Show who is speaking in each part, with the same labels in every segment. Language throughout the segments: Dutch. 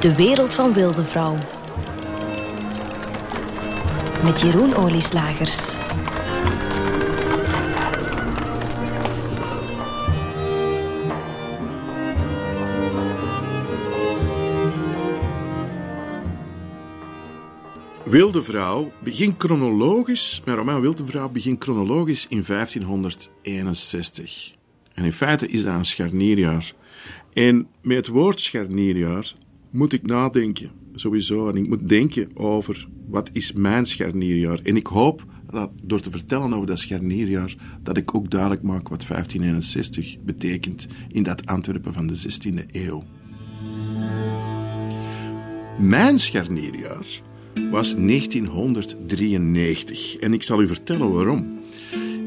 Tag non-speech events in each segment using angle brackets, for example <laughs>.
Speaker 1: De wereld van Wilde Vrouw. Met Jeroen Olieslagers.
Speaker 2: Wilde Vrouw begint chronologisch, mijn roman Wilde Vrouw begint chronologisch in 1561. En in feite is dat een scharnierjaar. En met het woord scharnierjaar moet ik nadenken, sowieso. En ik moet denken over wat is mijn scharnierjaar. En ik hoop dat door te vertellen over dat scharnierjaar, dat ik ook duidelijk maak wat 1561 betekent in dat Antwerpen van de 16e eeuw. Mijn scharnierjaar was 1993 en ik zal u vertellen waarom.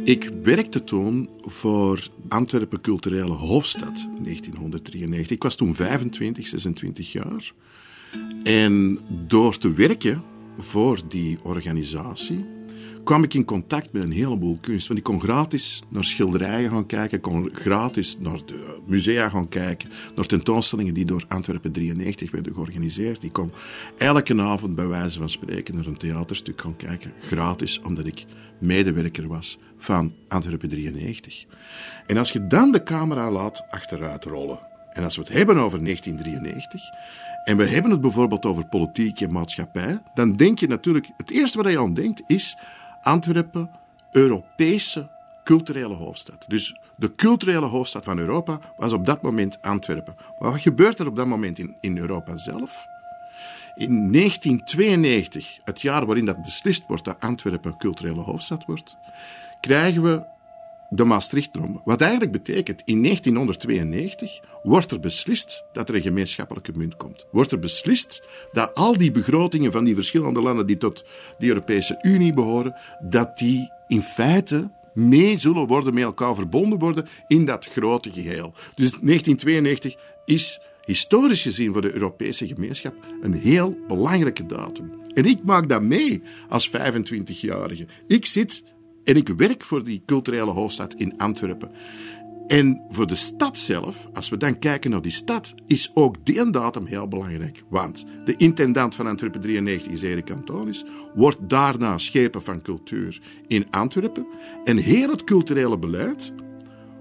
Speaker 2: Ik werkte toen voor Antwerpen Culturele Hoofdstad 1993. Ik was toen 25, 26 jaar. En door te werken voor die organisatie kwam ik in contact met een heleboel kunst. Want ik kon gratis naar schilderijen gaan kijken, ik kon gratis naar de musea gaan kijken, naar tentoonstellingen die door Antwerpen 93 werden georganiseerd. Ik kon elke avond bij wijze van spreken naar een theaterstuk gaan kijken, gratis, omdat ik medewerker was van Antwerpen 93. En als je dan de camera laat achteruit rollen, en als we het hebben over 1993, en we hebben het bijvoorbeeld over politiek en maatschappij, dan denk je natuurlijk, het eerste wat je aan denkt is Antwerpen, Europese culturele hoofdstad. Dus de culturele hoofdstad van Europa was op dat moment Antwerpen. Maar wat gebeurt er op dat moment in, in Europa zelf? In 1992, het jaar waarin dat beslist wordt dat Antwerpen culturele hoofdstad wordt, krijgen we de Maastrichtnorm. Wat eigenlijk betekent, in 1992 wordt er beslist dat er een gemeenschappelijke munt komt. Wordt er beslist dat al die begrotingen van die verschillende landen die tot de Europese Unie behoren, dat die in feite mee zullen worden, met elkaar verbonden worden in dat grote geheel. Dus 1992 is historisch gezien voor de Europese gemeenschap een heel belangrijke datum. En ik maak dat mee als 25-jarige. Ik zit en ik werk voor die culturele hoofdstad in Antwerpen. En voor de stad zelf, als we dan kijken naar die stad, is ook die datum heel belangrijk. Want de intendant van Antwerpen 93 is Erik Antonis, wordt daarna schepen van cultuur in Antwerpen. En heel het culturele beleid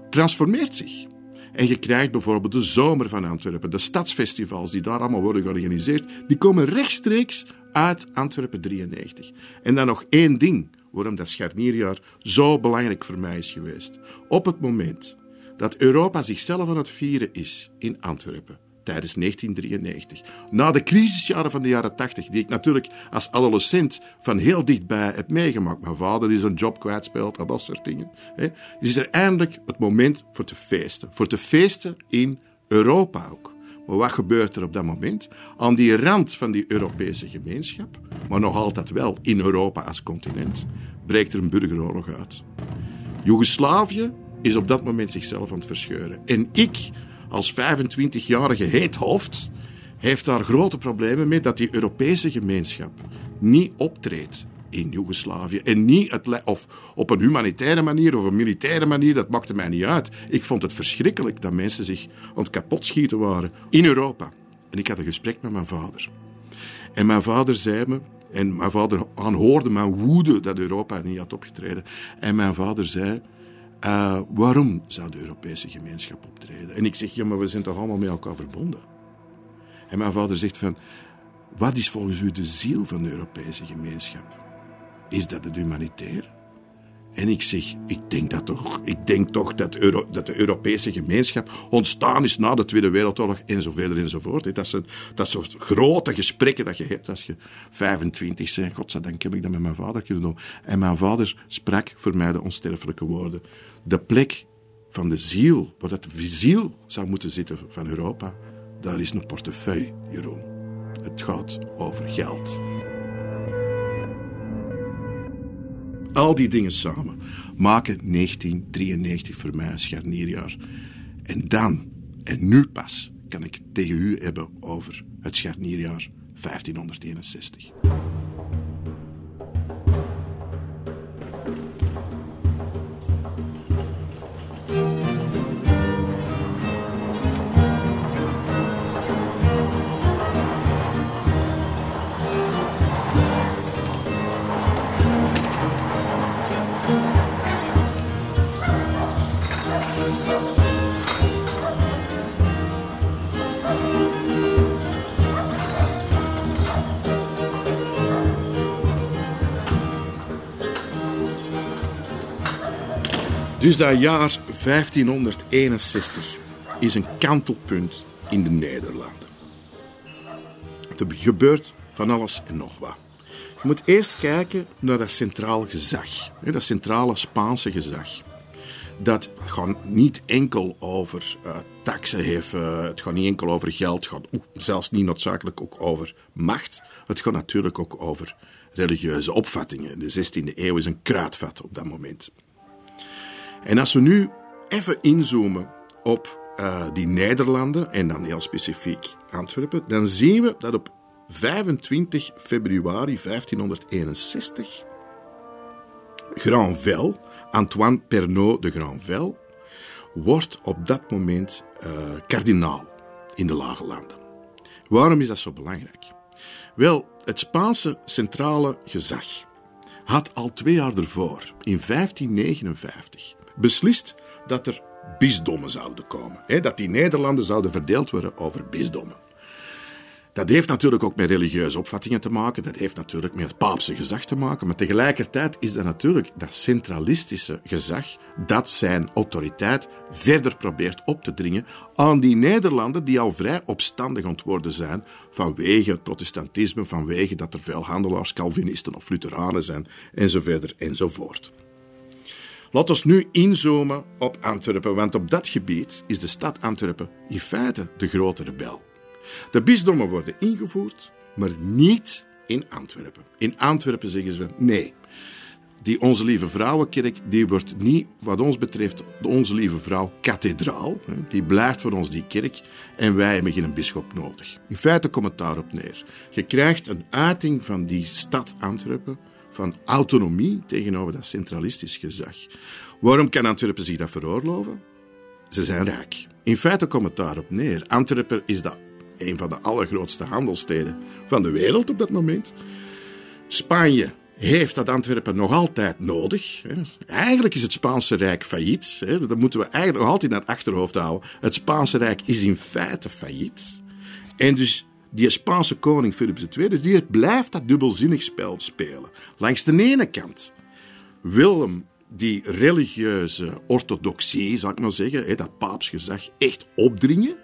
Speaker 2: transformeert zich. En je krijgt bijvoorbeeld de zomer van Antwerpen, de stadsfestivals die daar allemaal worden georganiseerd, die komen rechtstreeks uit Antwerpen 93. En dan nog één ding waarom dat scharnierjaar zo belangrijk voor mij is geweest. Op het moment dat Europa zichzelf aan het vieren is in Antwerpen tijdens 1993. Na de crisisjaren van de jaren 80, die ik natuurlijk als adolescent van heel dichtbij heb meegemaakt. Mijn vader die zijn job kwijtspeelt en dat soort dingen. Hè, is er eindelijk het moment voor te feesten. Voor te feesten in Europa ook. Maar wat gebeurt er op dat moment? Aan die rand van die Europese gemeenschap, maar nog altijd wel in Europa als continent, breekt er een burgeroorlog uit. Joegoslavië is op dat moment zichzelf aan het verscheuren. En ik, als 25-jarige heet hoofd, heeft daar grote problemen mee dat die Europese gemeenschap niet optreedt in Joegoslavië. En niet het, of op een humanitaire manier of een militaire manier, dat maakte mij niet uit. Ik vond het verschrikkelijk dat mensen zich aan het kapotschieten waren in Europa. En ik had een gesprek met mijn vader. En mijn vader zei me, en mijn vader aanhoorde mijn woede dat Europa niet had opgetreden. En mijn vader zei, uh, waarom zou de Europese gemeenschap optreden? En ik zeg, ja, maar we zijn toch allemaal met elkaar verbonden? En mijn vader zegt van, wat is volgens u de ziel van de Europese gemeenschap? Is dat het humanitair? En ik zeg, ik denk dat toch. Ik denk toch dat, Euro, dat de Europese gemeenschap ontstaan is na de Tweede Wereldoorlog en zo verder enzovoort. Dat zijn, dat zijn grote gesprekken dat je hebt als je 25 bent. Godzijdank heb ik dat met mijn vader kunnen doen. En mijn vader sprak voor mij de onsterfelijke woorden. De plek van de ziel, waar dat de ziel zou moeten zitten van Europa, daar is een portefeuille, Jeroen. Het gaat over geld. Al die dingen samen maken 1993 voor mij een scharnierjaar. En dan, en nu pas, kan ik het tegen u hebben over het scharnierjaar 1561. Dus dat jaar 1561 is een kantelpunt in de Nederlanden. Er gebeurt van alles en nog wat. Je moet eerst kijken naar dat centraal gezag, dat centrale Spaanse gezag. Dat gaat niet enkel over uh, taxen heffen, het gaat niet enkel over geld, het gaat zelfs niet noodzakelijk ook over macht. Het gaat natuurlijk ook over religieuze opvattingen. De 16e eeuw is een kruidvat op dat moment. En als we nu even inzoomen op uh, die Nederlanden en dan heel specifiek Antwerpen, dan zien we dat op 25 februari 1561 Granvelle, Antoine Pernod de Granvelle, wordt op dat moment uh, kardinaal in de Lage Landen. Waarom is dat zo belangrijk? Wel, het Spaanse centrale gezag had al twee jaar ervoor, in 1559, beslist dat er bisdommen zouden komen. Hè, dat die Nederlanden zouden verdeeld worden over bisdommen. Dat heeft natuurlijk ook met religieuze opvattingen te maken, dat heeft natuurlijk met het paapse gezag te maken, maar tegelijkertijd is dat natuurlijk dat centralistische gezag dat zijn autoriteit verder probeert op te dringen aan die Nederlanden die al vrij opstandig ontworden zijn vanwege het protestantisme, vanwege dat er veel handelaars, Calvinisten of Lutheranen zijn, enzovoort enzovoort. Laten we nu inzoomen op Antwerpen, want op dat gebied is de stad Antwerpen in feite de grote rebel. De bisdommen worden ingevoerd, maar niet in Antwerpen. In Antwerpen zeggen ze nee. Die Onze Lieve Vrouwenkerk, die wordt niet, wat ons betreft, de Onze Lieve Vrouw kathedraal. Die blijft voor ons die kerk en wij hebben geen bischop nodig. In feite komt het daarop neer. Je krijgt een uiting van die stad Antwerpen, van autonomie tegenover dat centralistisch gezag. Waarom kan Antwerpen zich dat veroorloven? Ze zijn rijk. In feite komt het daarop neer. Antwerpen is dat een van de allergrootste handelssteden van de wereld op dat moment. Spanje heeft dat Antwerpen nog altijd nodig. Eigenlijk is het Spaanse Rijk failliet. Dat moeten we eigenlijk nog altijd naar het achterhoofd houden. Het Spaanse Rijk is in feite failliet. En dus die Spaanse koning Philips II, die blijft dat dubbelzinnig spel spelen. Langs de ene kant Willem die religieuze orthodoxie, zou ik maar zeggen, dat paapsgezag echt opdringen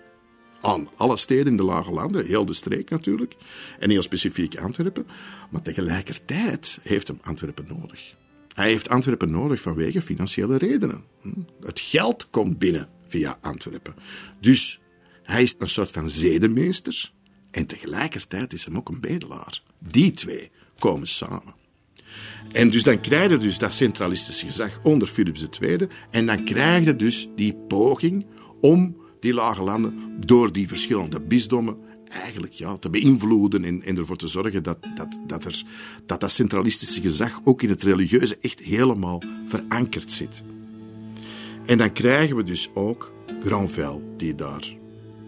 Speaker 2: aan alle steden in de Lage Landen, heel de streek natuurlijk, en heel specifiek Antwerpen. Maar tegelijkertijd heeft hem Antwerpen nodig. Hij heeft Antwerpen nodig vanwege financiële redenen. Hm? Het geld komt binnen via Antwerpen. Dus hij is een soort van zedemeester en tegelijkertijd is hij ook een bedelaar. Die twee komen samen. En dus dan krijg je dus dat centralistische gezag onder Philips II en dan krijg je dus die poging om die lage landen door die verschillende bisdommen eigenlijk ja, te beïnvloeden en, ervoor te zorgen dat dat, dat, er, dat dat centralistische gezag ook in het religieuze echt helemaal verankerd zit. En dan krijgen we dus ook Granvelle, die daar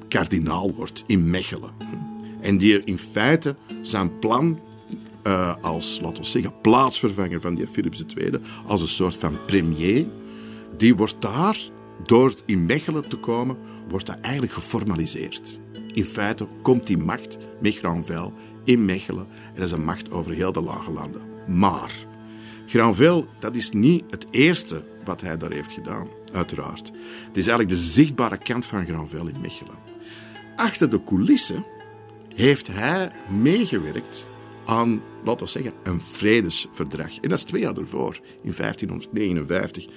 Speaker 2: kardinaal wordt in Mechelen. En die in feite zijn plan uh, als, laten we zeggen, plaatsvervanger van die Philips II, als een soort van premier, die wordt daar, door in Mechelen te komen, wordt dat eigenlijk geformaliseerd. In feite komt die macht met Granvelle in Mechelen en dat is een macht over heel de lage landen. Maar Granvelle, dat is niet het eerste wat hij daar heeft gedaan, uiteraard. Het is eigenlijk de zichtbare kant van Granvelle in Mechelen. Achter de coulissen heeft hij meegewerkt aan, laten we zeggen, een vredesverdrag. En dat is twee jaar ervoor, in 1559.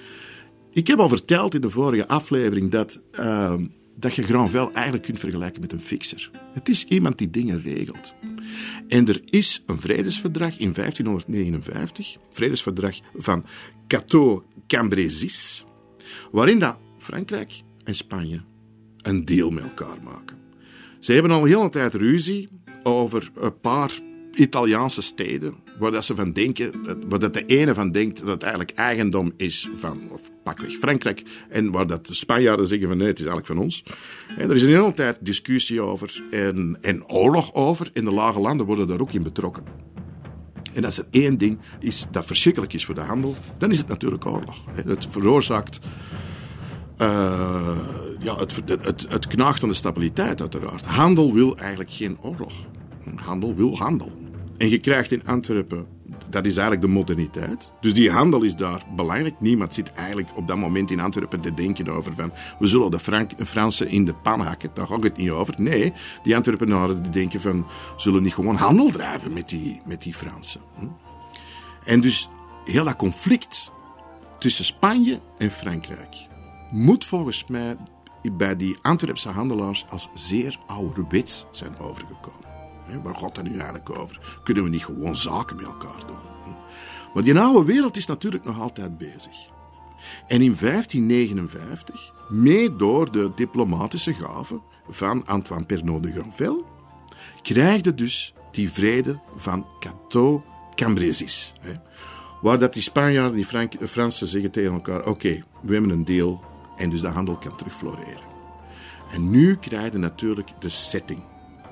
Speaker 2: Ik heb al verteld in de vorige aflevering dat, uh, dat je Granvelle eigenlijk kunt vergelijken met een fixer. Het is iemand die dingen regelt. En er is een vredesverdrag in 1559, vredesverdrag van Cateau-Cambrésis, waarin dat Frankrijk en Spanje een deal met elkaar maken. Ze hebben al heel een tijd ruzie over een paar Italiaanse steden, waar dat ze van denken, waar dat de ene van denkt dat het eigenlijk eigendom is van, of pakweg Frankrijk, en waar dat de Spanjaarden zeggen van nee, het is eigenlijk van ons. En er is een hele tijd discussie over en, en oorlog over, en de lage landen worden daar ook in betrokken. En als er één ding is dat verschrikkelijk is voor de handel, dan is het natuurlijk oorlog. Het veroorzaakt uh, ja, het, het, het knaagt aan de stabiliteit, uiteraard. Handel wil eigenlijk geen oorlog. Handel wil handel. En je krijgt in Antwerpen dat is eigenlijk de moderniteit. Dus die handel is daar belangrijk. Niemand zit eigenlijk op dat moment in Antwerpen te denken over van we zullen de Frank Fransen in de pan hakken. Daar gaat het niet over. Nee, die Antwerpenaren die denken van zullen niet gewoon handel drijven met die, met die Fransen. Hm? En dus heel dat conflict tussen Spanje en Frankrijk moet volgens mij bij die Antwerpse handelaars als zeer ouderwets zijn overgekomen. Waar gaat het nu eigenlijk over? Kunnen we niet gewoon zaken met elkaar doen? Maar die oude wereld is natuurlijk nog altijd bezig. En in 1559, mee door de diplomatische gaven van Antoine Pernod de Granvelle, krijgde dus die vrede van Cateau Cambresis. Waar dat die Spanjaarden en die Fransen zeggen tegen elkaar: oké, we hebben een deal en dus de handel kan terug floreren. En nu krijg je natuurlijk de setting.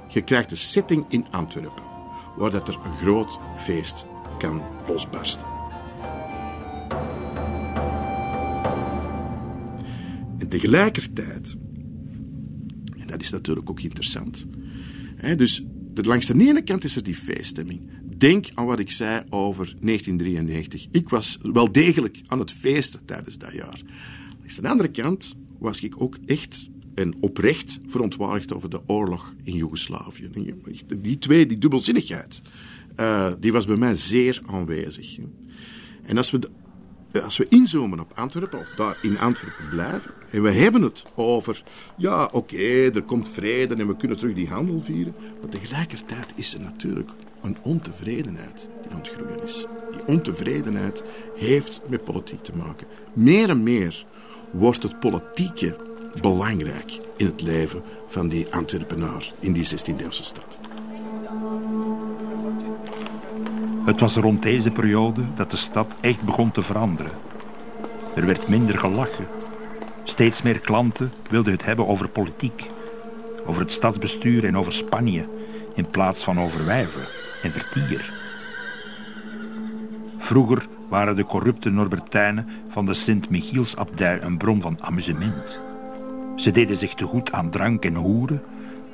Speaker 2: Je krijgt de setting in Antwerpen, waar dat er een groot feest kan losbarsten. En tegelijkertijd, en dat is natuurlijk ook interessant, hè, dus langs de ene kant is er die feeststemming. Denk aan wat ik zei over 1993. Ik was wel degelijk aan het feesten tijdens dat jaar. Langs de andere kant was ik ook echt en oprecht verontwaardigd over de oorlog in Joegoslavië. Die twee, die dubbelzinnigheid, uh, die was bij mij zeer aanwezig. En als we, als we inzoomen op Antwerpen, of daar in Antwerpen blijven, en we hebben het over, ja, oké, er komt vrede en we kunnen terug die handel vieren, maar tegelijkertijd is er natuurlijk een ontevredenheid die ontgroeien is. Die ontevredenheid heeft met politiek te maken. Meer en meer wordt het politieke belangrijk in het leven van die Antwerpenaar in die 16e-eeuwse stad.
Speaker 3: Het was rond deze periode dat de stad echt begon te veranderen. Er werd minder gelachen. Steeds meer klanten wilden het hebben over politiek, over het stadsbestuur en over Spanje, in plaats van over wijven en vertier. Vroeger waren de corrupte Norbertijnen van de Sint-Michielsabdij een bron van amusement. Ze deden zich te goed aan drank en hoeren,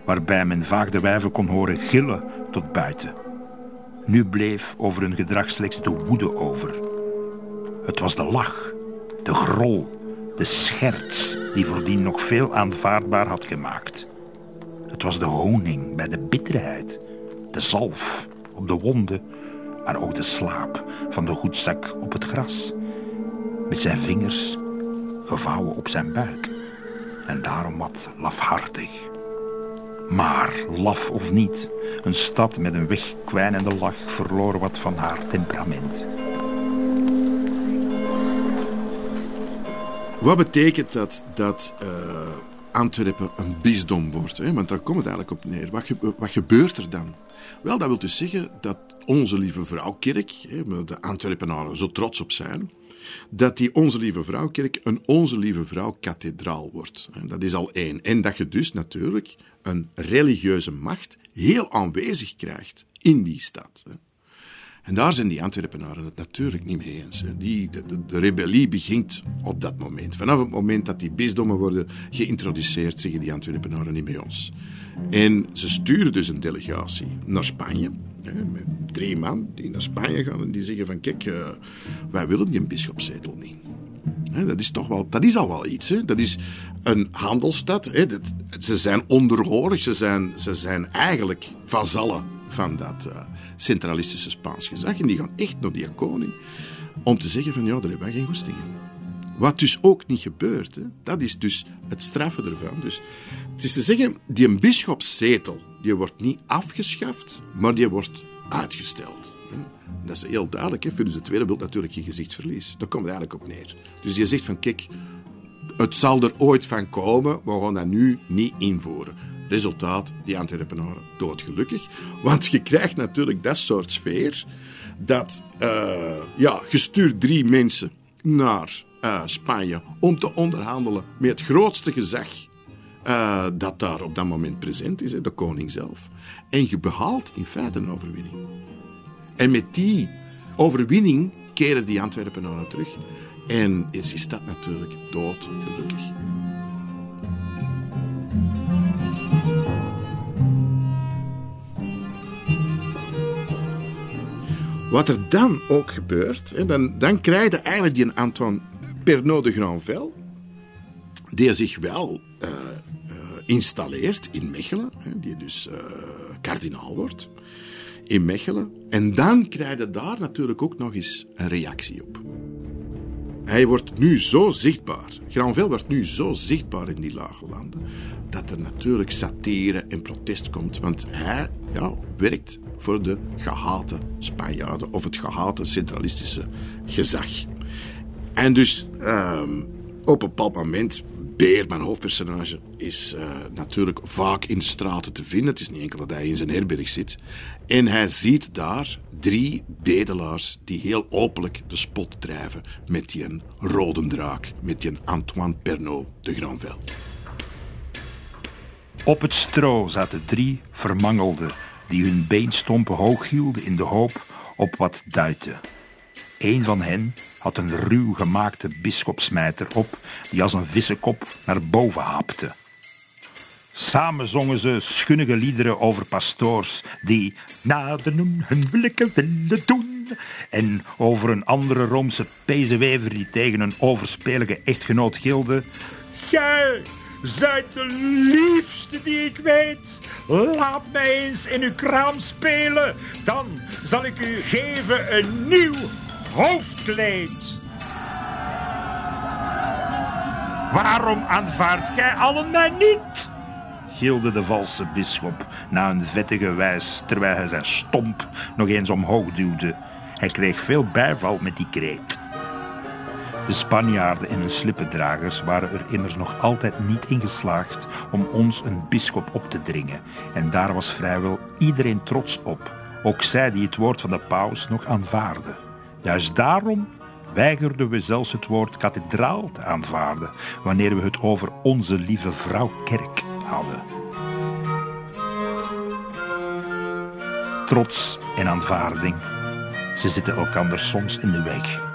Speaker 3: waarbij men vaak de wijven kon horen gillen tot buiten. Nu bleef over hun gedrag slechts de woede over. Het was de lach, de grol, de scherts die voordien nog veel aanvaardbaar had gemaakt. Het was de honing bij de bitterheid, de zalf op de wonden, maar ook de slaap van de goedzak op het gras, met zijn vingers gevouwen op zijn buik en daarom wat lafhartig. Maar, laf of niet, een stad met een wegkwijnende lach verloor wat van haar temperament.
Speaker 2: Wat betekent dat dat uh, Antwerpen een bisdom wordt? Hè? Want daar komt het eigenlijk op neer. Wat, wat gebeurt er dan? Wel, dat wil dus zeggen dat onze lieve vrouwkerk, waar de Antwerpenaren zo trots op zijn, dat die Onze Lieve Vrouwkerk een Onze Lieve Vrouw kathedraal wordt. Dat is al één. En dat je dus natuurlijk een religieuze macht heel aanwezig krijgt in die stad. En daar zijn die Antwerpenaren het natuurlijk niet mee eens. Die, de, de, de, rebellie begint op dat moment. Vanaf het moment dat die bisdommen worden geïntroduceerd, zeggen die Antwerpenaren niet mee ons. En ze sturen dus een delegatie naar Spanje met drie man die naar Spanje gaan en die zeggen van kijk, uh, wij willen die bischopszetel niet. dat is toch wel, dat is al wel iets. Dat is een handelsstad. Hè? Dat, ze zijn onderhorig, ze zijn, ze zijn eigenlijk vazallen van dat uh, centralistische Spaans gezag. En die gaan echt naar die koning om te zeggen van ja, daar hebben wij geen goesting in. Wat dus ook niet gebeurt. Dat is dus het straffen ervan. Dus het is te zeggen, die bischopszetel die wordt niet afgeschaft, maar die wordt uitgesteld. Dat is heel duidelijk. Hè? Het tweede beeld natuurlijk je gezichtsverlies. Daar komt het eigenlijk op neer. Dus je zegt van, kijk, het zal er ooit van komen, we gaan dat nu niet invoeren. Resultaat, die Antwerpenaren doodgelukkig. Want je krijgt natuurlijk dat soort sfeer dat, uh, ja, je stuurt drie mensen naar uh, Spanje om te onderhandelen met het grootste gezag uh, dat daar op dat moment present is, de koning zelf. En je behaalt in feite een overwinning. En met die overwinning keren die Antwerpenaren terug. En is die stad natuurlijk doodgelukkig. Wat er dan ook gebeurt, hè, dan, dan krijg je eigenlijk die Antoine Pernod de Granvelle, die zich wel uh, installeert in Mechelen, die dus uh, kardinaal wordt in Mechelen. En dan krijg je daar natuurlijk ook nog eens een reactie op. Hij wordt nu zo zichtbaar, Granvelle wordt nu zo zichtbaar in die lage landen, dat er natuurlijk satire en protest komt. Want hij ja, werkt voor de gehate Spanjaarden of het gehate centralistische gezag. En dus um, op een bepaald moment, Beer, mijn hoofdpersonage, is uh, natuurlijk vaak in de straten te vinden. Het is niet enkel dat hij in zijn herberg zit. En hij ziet daar drie bedelaars die heel openlijk de spot drijven met die rode draak, met die Antoine Pernod de Granvelle.
Speaker 3: Op het stro zaten drie vermangelden die hun beenstompen hoog hielden in de hoop op wat duiten. Een van hen had een ruw gemaakte bischopsmijter op die als een vissenkop naar boven hapte. Samen zongen ze schunnige liederen over pastoors die naderen hun willekken willen doen. En over een andere Roomse pezenwever die tegen een overspelige echtgenoot gilde. Gij zijt de liefste die ik weet. Laat mij eens in uw kraam spelen. Dan zal ik u geven een nieuw hoofdkleed. Waarom aanvaardt gij allen mij niet? gilde de valse bisschop na een vettige wijs, terwijl hij zijn stomp nog eens omhoog duwde. Hij kreeg veel bijval met die kreet. De Spanjaarden en hun slippendragers waren er immers nog altijd niet in geslaagd om ons een bisschop op te dringen. En daar was vrijwel iedereen trots op, ook zij die het woord van de paus nog aanvaarden. Juist daarom weigerden we zelfs het woord kathedraal te aanvaarden wanneer we het over onze lieve vrouw kerk hadden. Trots en aanvaarding, ze zitten elkander soms in de weg.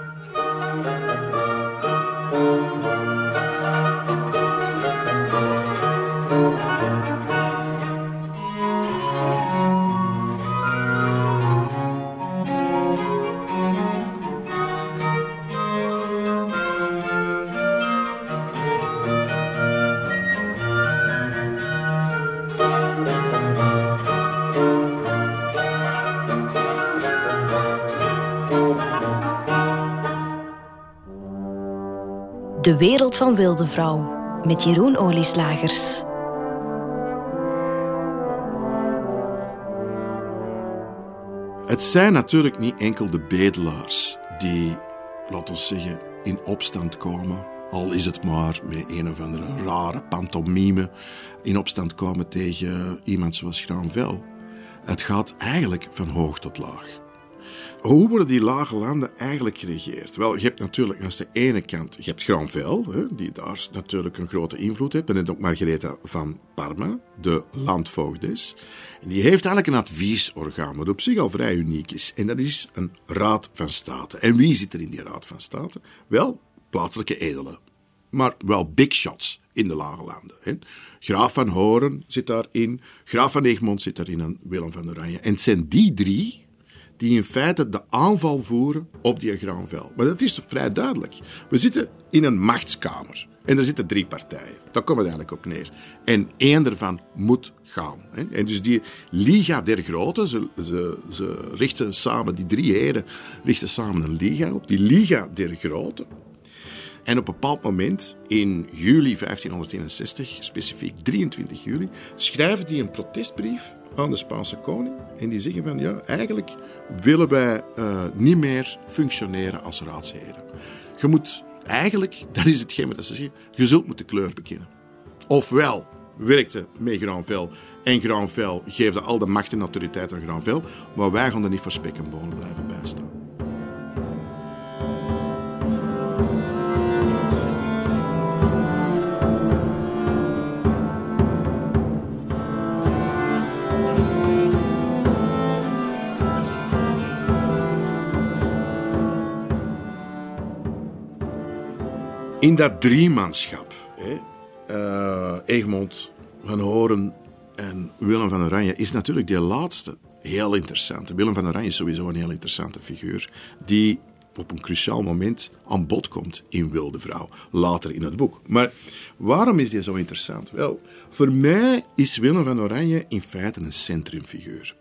Speaker 1: De wereld van Wilde Vrouw met Jeroen Olieslagers.
Speaker 2: Het zijn natuurlijk niet enkel de bedelaars die, laten we zeggen, in opstand komen. Al is het maar met een of andere rare pantomime in opstand komen tegen iemand zoals Granvel. Het gaat eigenlijk van hoog tot laag. Hoe worden die lage landen eigenlijk geregeerd? Wel, je hebt natuurlijk aan de ene kant, je hebt Granvelle, die daar natuurlijk een grote invloed heeft. En ook Margaretha van Parma, de landvoogdes. En die heeft eigenlijk een adviesorgaan, wat op zich al vrij uniek is. En dat is een raad van state. En wie zit er in die raad van state? Wel, plaatselijke edelen. Maar wel big shots in de lage landen. Hè. Graaf van Horen zit daarin, Graaf van Egmond zit daarin en Willem van Oranje. En het zijn die drie die in feite de aanval voeren op die. Maar dat is vrij duidelijk. We zitten in een machtskamer. En er zitten drie partijen. Daar komt het eigenlijk op neer. En één daarvan moet gaan. En dus die Liga der Grote, ze, ze, ze richten samen, die drie heren richten samen een Liga op. Die Liga der Grote. En op een bepaald moment, in juli 1561, specifiek 23 juli, schrijven die een protestbrief aan de Spaanse koning. En die zeggen van, ja, eigenlijk willen wij uh, niet meer functioneren als raadsheren. Je moet eigenlijk, <laughs> dat is hetgeen wat ze zeggen, je zult moeten kleur bekennen. Ofwel werkte met Granvel en Granvel geeft al de macht en autoriteit aan Granvel, maar wij gaan er niet voor spek en bonen blijven bijstaan. In dat driemanschap, hè, uh, Egmond, Van Horen en Willem van Oranje, is natuurlijk die laatste heel interessant. Willem van Oranje is sowieso een heel interessante figuur. Die op een cruciaal moment aan bod komt in Wilde Vrouw, later in het boek. Maar waarom is die zo interessant? Wel, voor mij is Willem van Oranje in feite een centrumfiguur.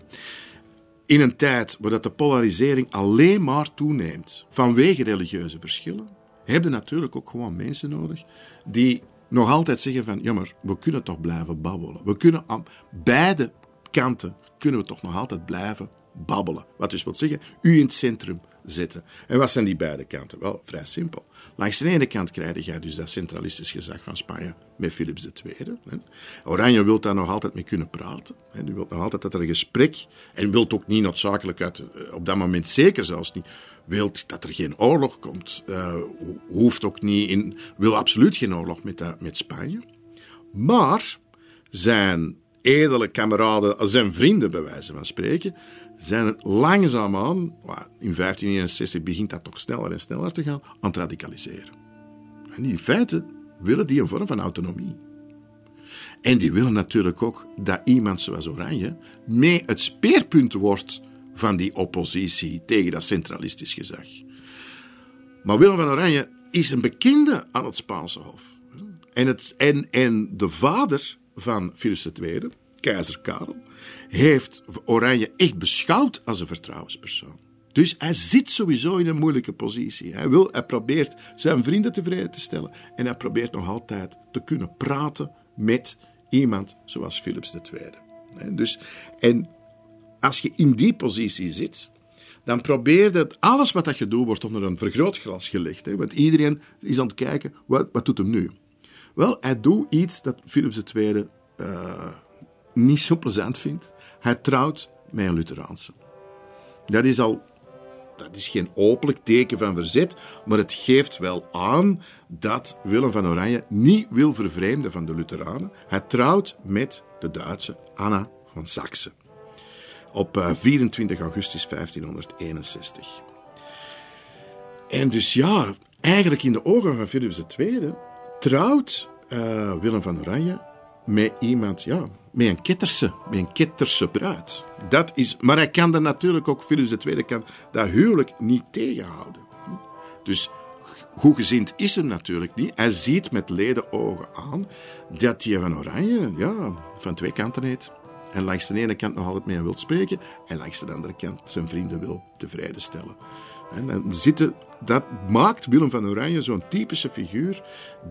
Speaker 2: In een tijd waar de polarisering alleen maar toeneemt vanwege religieuze verschillen, hebben natuurlijk ook gewoon mensen nodig die nog altijd zeggen van, ja maar, we kunnen toch blijven babbelen. We kunnen aan beide kanten kunnen we toch nog altijd blijven babbelen. Wat dus wil zeggen, u in het centrum zetten. En wat zijn die beide kanten? Wel, vrij simpel. Langs de ene kant krijg je dus dat centralistisch gezag van Spanje met Philips II. Oranje wil daar nog altijd mee kunnen praten. Die wil nog altijd dat er een gesprek, en wil ook niet noodzakelijk uit, eh, op dat moment zeker zelfs niet, wil dat er geen oorlog komt. Uh, hoeft ook niet, in, wil absoluut geen oorlog met, dat, met Spanje. Maar zijn edele kameraden, zijn vrienden bij wijze van spreken, zijn langzaamaan, in 1561 begint dat toch sneller en sneller te gaan, aan het radicaliseren. En in feite willen die een vorm van autonomie. En die willen natuurlijk ook dat iemand zoals Oranje mee het speerpunt wordt van die oppositie tegen dat centralistisch gezag. Maar Willem van Oranje is een bekende aan het Spaanse Hof. En, het, en, en de vader van Philips II, keizer Karel, heeft Oranje echt beschouwd als een vertrouwenspersoon. Dus hij zit sowieso in een moeilijke positie. Hij, wil, probeert zijn vrienden tevreden te stellen en hij probeert nog altijd te kunnen praten met iemand zoals Philips II. Dus, en als je in die positie zit, dan probeer je alles wat dat je doet, wordt onder een vergrootglas gelegd. Hè? Want iedereen is aan het kijken, wat, wat doet hem nu? Wel, hij doet iets dat Philips II uh, niet zo plezant vindt. Hij trouwt met een Lutheraanse. Dat is al dat is geen openlijk teken van verzet, maar het geeft wel aan dat Willem van Oranje niet wil vervreemden van de Lutheranen. Hij trouwt met de Duitse Anna van Saxe op 24 eh, augustus 1561. En dus ja, eigenlijk in de ogen van Philips II trouwt uh, Willem van Oranje met iemand, ja, met een ketterse, met een ketterse bruid. Dat is, maar hij kan dan natuurlijk ook, Philips II kan dat huwelijk niet tegenhouden. Dus gezind is hem natuurlijk niet. Hij ziet met leden ogen aan dat hij van Oranje ja, van twee kanten heeft. En langs de ene kant nog altijd mee wil spreken, en langs de andere kant zijn vrienden wil tevreden stellen. En dan zitten, dat maakt Willem van Oranje zo'n typische figuur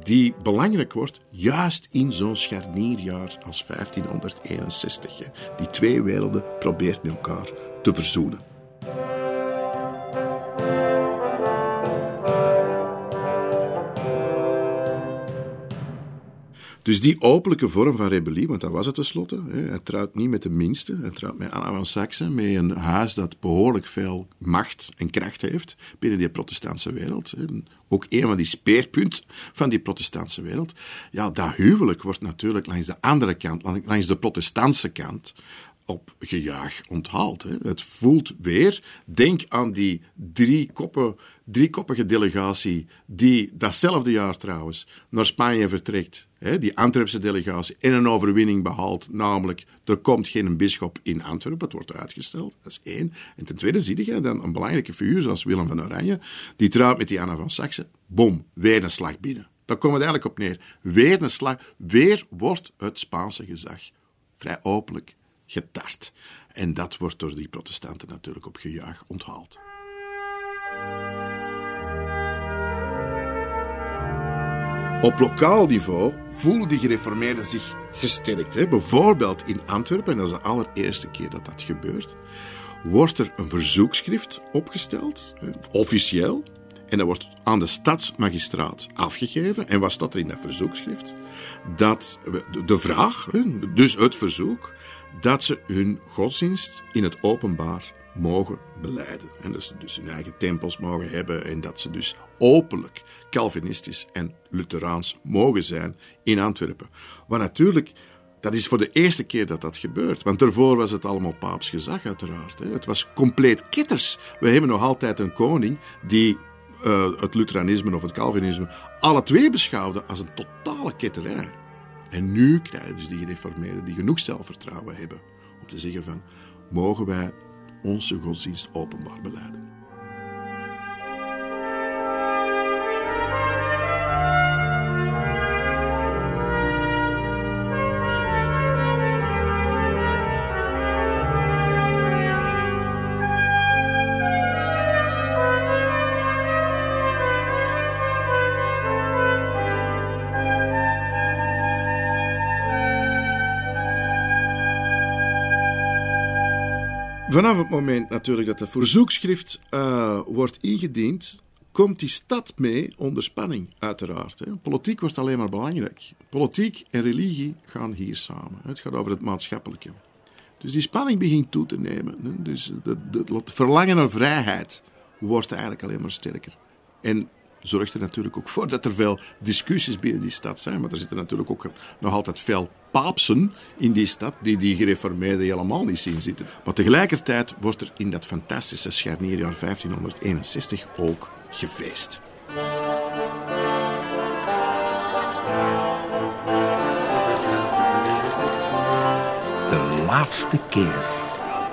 Speaker 2: die belangrijk wordt, juist in zo'n scharnierjaar als 1561. Die twee werelden probeert met elkaar te verzoenen. Dus die openlijke vorm van rebellie, want dat was het tenslotte. Hij trouwt niet met de minste, hij trouwt met Anna van Saxe, met een huis dat behoorlijk veel macht en kracht heeft binnen die protestantse wereld. Ook een van die speerpunten van die protestantse wereld. Ja, dat huwelijk wordt natuurlijk langs de andere kant, langs de protestantse kant, op gejaag onthaald. Hè. Het voelt weer, denk aan die drie koppen, driekoppige delegatie die datzelfde jaar trouwens naar Spanje vertrekt. Hè, die Antwerpse delegatie en een overwinning behaalt, namelijk er komt geen bisschop in Antwerpen, het wordt uitgesteld, dat is één. En ten tweede zie je dan een belangrijke figuur zoals Willem van Oranje, die trouwt met die Anna van Saxe, bom, weer een slag binnen. Daar komt het eigenlijk op neer. Weer een slag, weer wordt het Spaanse gezag vrij openlijk getast. En dat wordt door die protestanten natuurlijk op gejuich onthaald. Op lokaal niveau voelen die gereformeerden zich gesterkt. Hè? Bijvoorbeeld in Antwerpen, en dat is de allereerste keer dat dat gebeurt, wordt er een verzoekschrift opgesteld, officieel, en dat wordt aan de stadsmagistraat afgegeven. En wat staat er in dat verzoekschrift? Dat de vraag, dus het verzoek, dat ze hun godsdienst in het openbaar mogen beleiden. En dat ze dus hun eigen tempels mogen hebben en dat ze dus openlijk Calvinistisch en Lutheraans mogen zijn in Antwerpen. Maar natuurlijk, dat is voor de eerste keer dat dat gebeurt. Want daarvoor was het allemaal paaps gezag, uiteraard. Het was compleet kitters. We hebben nog altijd een koning die uh, het Lutheranisme of het Calvinisme alle twee beschouwde als een totale ketterij. En nu krijgen dus die gereformeerden die genoeg zelfvertrouwen hebben om te zeggen van mogen wij onze godsdienst openbaar beleiden. Vanaf het moment natuurlijk dat het verzoekschrift uh, wordt ingediend, komt die stad mee onder spanning, uiteraard. Politiek wordt alleen maar belangrijk. Politiek en religie gaan hier samen. Het gaat over het maatschappelijke. Dus die spanning begint toe te nemen. Hè. Dus het verlangen naar vrijheid wordt eigenlijk alleen maar sterker. En zorgt er natuurlijk ook voor dat er veel discussies binnen die stad zijn. Maar er zitten natuurlijk ook nog altijd veel paapsen in die stad die die gereformeerden helemaal niet zien zitten. Maar tegelijkertijd wordt er in dat fantastische scharnierjaar 1561 ook gefeest.
Speaker 3: De laatste keer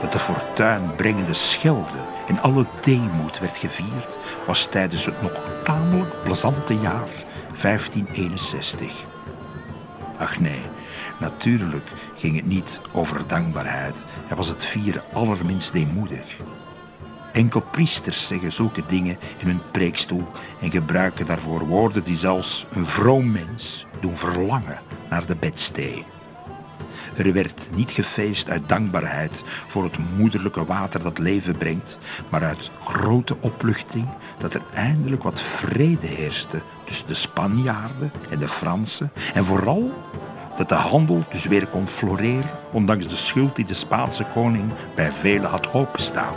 Speaker 3: dat de fortuinbrengende schelde en alle deemoed werd gevierd, was tijdens het nog tamelijk plezante jaar 1561. Ach nee, natuurlijk ging het niet over dankbaarheid. Hij was het vieren allerminst deemoedig. Enkel priesters zeggen zulke dingen in hun preekstoel en gebruiken daarvoor woorden die zelfs een vroom mens doen verlangen naar de bedstee. Er werd niet gefeest uit dankbaarheid voor het moederlijke water dat leven brengt, maar uit grote opluchting dat er eindelijk wat vrede heerste tussen de Spanjaarden en de Fransen en vooral dat de handel dus weer kon floreren, ondanks de schuld die de Spaanse koning bij velen had openstaan.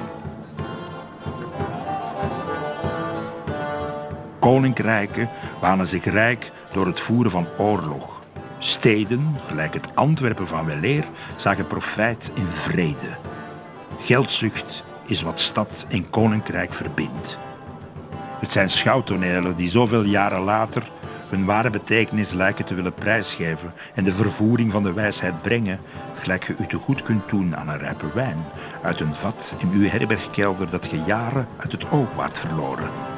Speaker 3: Koninkrijken wanen zich rijk door het voeren van oorlog. Steden, gelijk het Antwerpen van weleer, zagen profijt in vrede. Geldzucht is wat stad en koninkrijk verbindt. Het zijn schouwtonelen die zoveel jaren later hun ware betekenis lijken te willen prijsgeven en de vervoering van de wijsheid brengen, gelijk je u te goed kunt doen aan een rijpe wijn uit een vat in uw herbergkelder dat je jaren uit het oog waart verloren.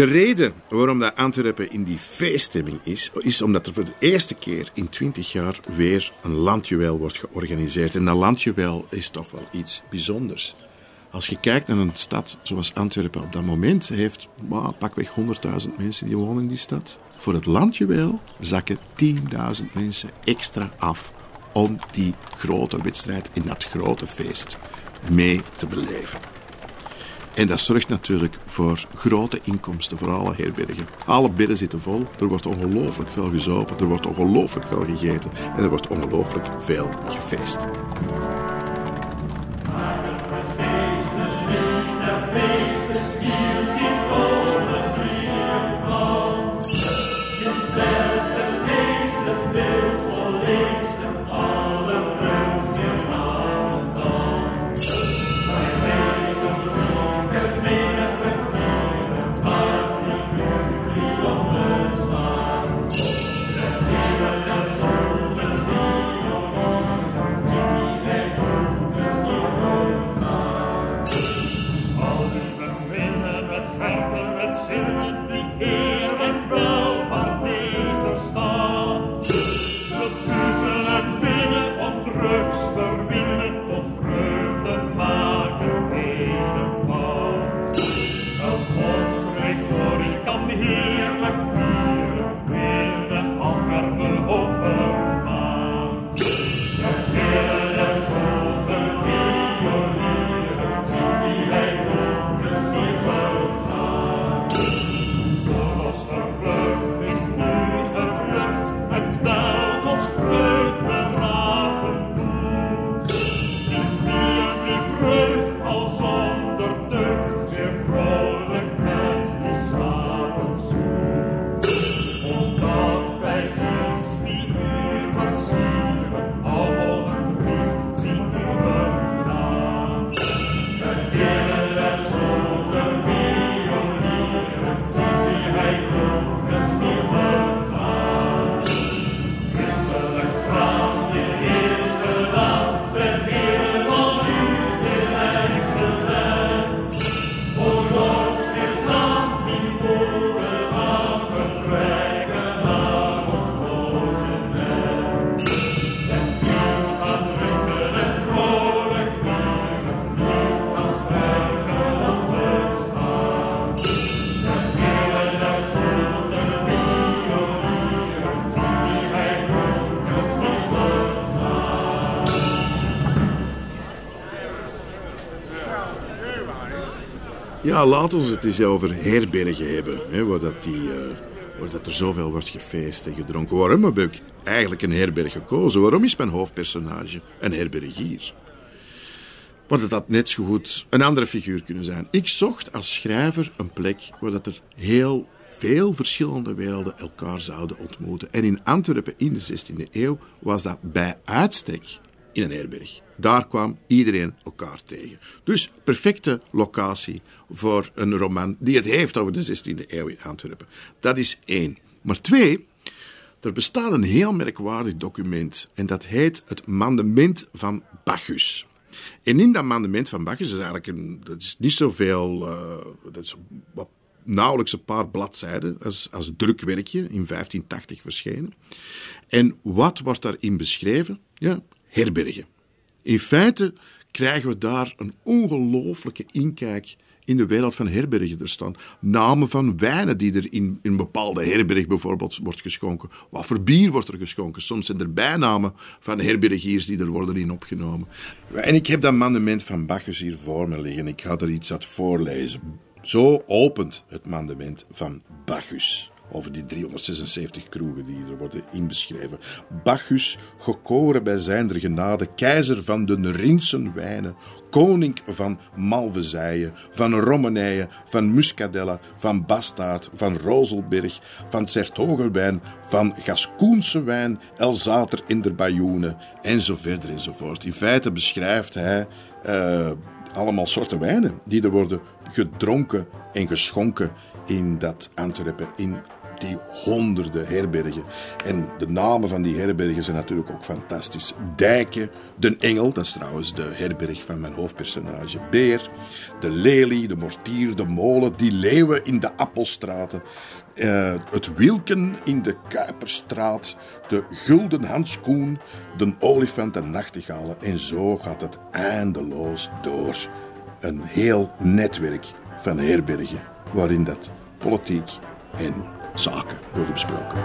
Speaker 2: De reden waarom dat Antwerpen in die feeststemming is, is omdat er voor de eerste keer in twintig jaar weer een landjuweel wordt georganiseerd. En dat landjuweel is toch wel iets bijzonders. Als je kijkt naar een stad zoals Antwerpen op dat moment, heeft pakweg 100.000 mensen die wonen in die stad. Voor het landjuweel zakken 10.000 mensen extra af om die grote wedstrijd in dat grote feest mee te beleven. En dat zorgt natuurlijk voor grote inkomsten voor alle herbergen. Alle bedden zitten vol, er wordt ongelooflijk veel gezopen, er wordt ongelooflijk veel gegeten en er wordt ongelooflijk veel gefeest. Laat ons het eens over herbergen hebben. Hè, waar, dat die, waar dat er zoveel wordt gefeest en gedronken. Waarom heb ik eigenlijk een herberg gekozen? Waarom is mijn hoofdpersonage een herbergier? Want het had net zo goed een andere figuur kunnen zijn. Ik zocht als schrijver een plek waar dat er heel veel verschillende werelden elkaar zouden ontmoeten. En in Antwerpen in de 16e eeuw was dat bij uitstek in een herberg. Daar kwam iedereen elkaar tegen. Dus perfecte locatie voor een roman die het heeft over de 16e eeuw in Antwerpen. Dat is één. Maar twee, er bestaat een heel merkwaardig document en dat heet het Mandement van Bacchus. En in dat Mandement van Bacchus is eigenlijk een, dat is niet zoveel, uh, dat is nauwelijks een paar bladzijden als, als drukwerkje in 1580 verschenen. En wat wordt daarin beschreven? Ja, herbergen. In feite krijgen we daar een ongelooflijke inkijk in de wereld van herbergen. Er staan namen van wijnen die er in, een bepaalde herberg bijvoorbeeld wordt geschonken. Wat voor bier wordt er geschonken? Soms zijn er bijnamen van herbergiers die er worden in opgenomen. En ik heb dat mandement van Bacchus hier voor me liggen. Ik ga er iets uit voorlezen. Zo opent het mandement van Bacchus over die 376 kroegen die er worden inbeschreven. Bacchus, gekoren bij zijn genade, keizer van de Rinsen wijnen, koning van Malvezije, van Romanije, van Muscadella, van Bastaard, van Rozelberg, van Sertogenwijn, van Gascoense wijn, Elzater in der Bayoene, en zo verder enzovoort. In feite beschrijft hij uh, allemaal soorten wijnen die er worden gedronken en geschonken in dat Antwerpen, in die honderden herbergen. En de namen van die herbergen zijn natuurlijk ook fantastisch. Dijken, De Engel, dat is trouwens de herberg van mijn hoofdpersonage Beer. De Lelie, de Mortier, de Molen, die Leeuwen in de Appelstraten. Uh, het Wilken in de Kuiperstraat, de Gulden Handskoen, de Olifant en Nachtegalen. En zo gaat het eindeloos door. Een heel netwerk van herbergen waarin dat politiek en zaken worden besproken.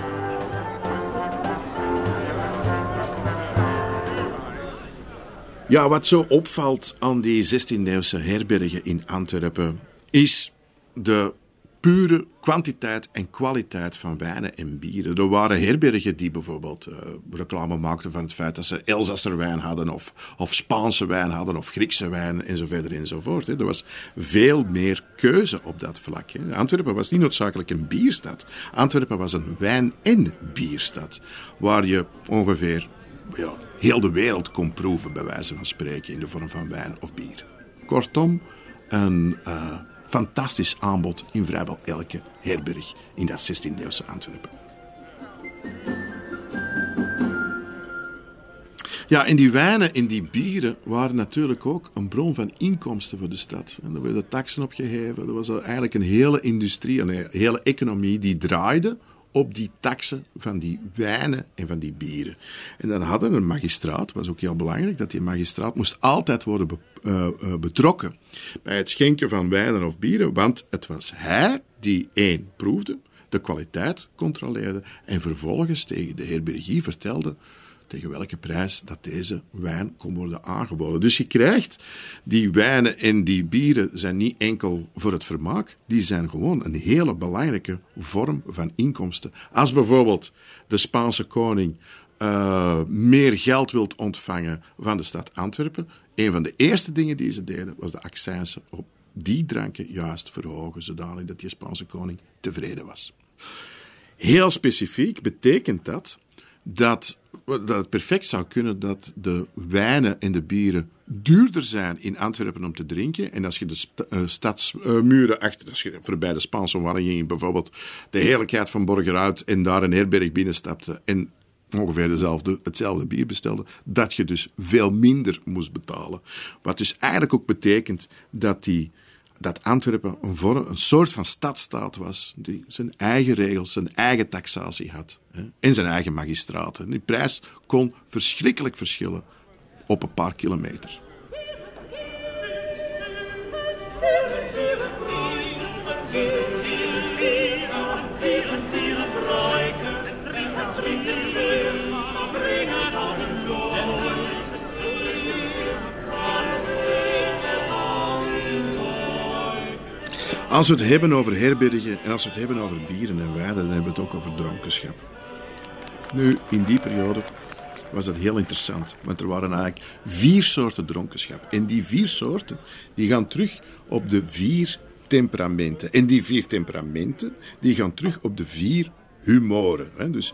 Speaker 2: Ja, wat zo opvalt aan die 16e-eeuwse herbergen in Antwerpen is de pure kwantiteit en kwaliteit van wijnen en bieren. Er waren herbergen die bijvoorbeeld uh, reclame maakten van het feit dat ze Elzasser wijn hadden, of, of Spaanse wijn hadden, of Griekse wijn, en zo verder enzovoort. Er was veel meer keuze op dat vlak. Antwerpen was niet noodzakelijk een bierstad. Antwerpen was een wijn- en bierstad, waar je ongeveer ja, heel de wereld kon proeven, bij wijze van spreken, in de vorm van wijn of bier. Kortom, een. Uh, fantastisch aanbod in vrijwel elke herberg in dat 16e-eeuwse Antwerpen. Ja, en die wijnen en die bieren waren natuurlijk ook een bron van inkomsten voor de stad. En er werden taxen opgeheven. Er was eigenlijk een hele industrie, een hele economie die draaide op die taxen van die wijnen en van die bieren. En dan hadden een magistraat, was ook heel belangrijk, dat die magistraat moest altijd worden uh, uh, betrokken bij het schenken van wijnen of bieren, want het was hij die één proefde, de kwaliteit controleerde en vervolgens tegen de herbergie vertelde tegen welke prijs dat deze wijn kon worden aangeboden. Dus je krijgt die wijnen en die bieren zijn niet enkel voor het vermaak, die zijn gewoon een hele belangrijke vorm van inkomsten. Als bijvoorbeeld de Spaanse koning uh, meer geld wilt ontvangen van de stad Antwerpen, een van de eerste dingen die ze deden was de accijnse op die dranken juist verhogen, zodanig dat die Spaanse koning tevreden was. Heel specifiek betekent dat dat, dat het perfect zou kunnen dat de wijnen en de bieren duurder zijn in Antwerpen om te drinken. En als je de uh, stadsmuren achter, als je voorbij de Spaanse wandeling bijvoorbeeld de heerlijkheid van Borgeruit en daar een herberg binnenstapte en ongeveer dezelfde, hetzelfde bier bestelde, dat je dus veel minder moest betalen. Wat dus eigenlijk ook betekent dat die dat Antwerpen een, vorm, een soort van stadstaat was, die zijn eigen regels, zijn eigen taxatie had hè, en zijn eigen magistraten. Die prijs kon verschrikkelijk verschillen op een paar kilometer. Als we het hebben over herbergen en als we het hebben over bieren en wijnen, dan hebben we het ook over dronkenschap. Nu, in die periode was dat heel interessant, want er waren eigenlijk vier soorten dronkenschap. En die vier soorten die gaan terug op de vier temperamenten. En die vier temperamenten die gaan terug op de vier humoren. Dus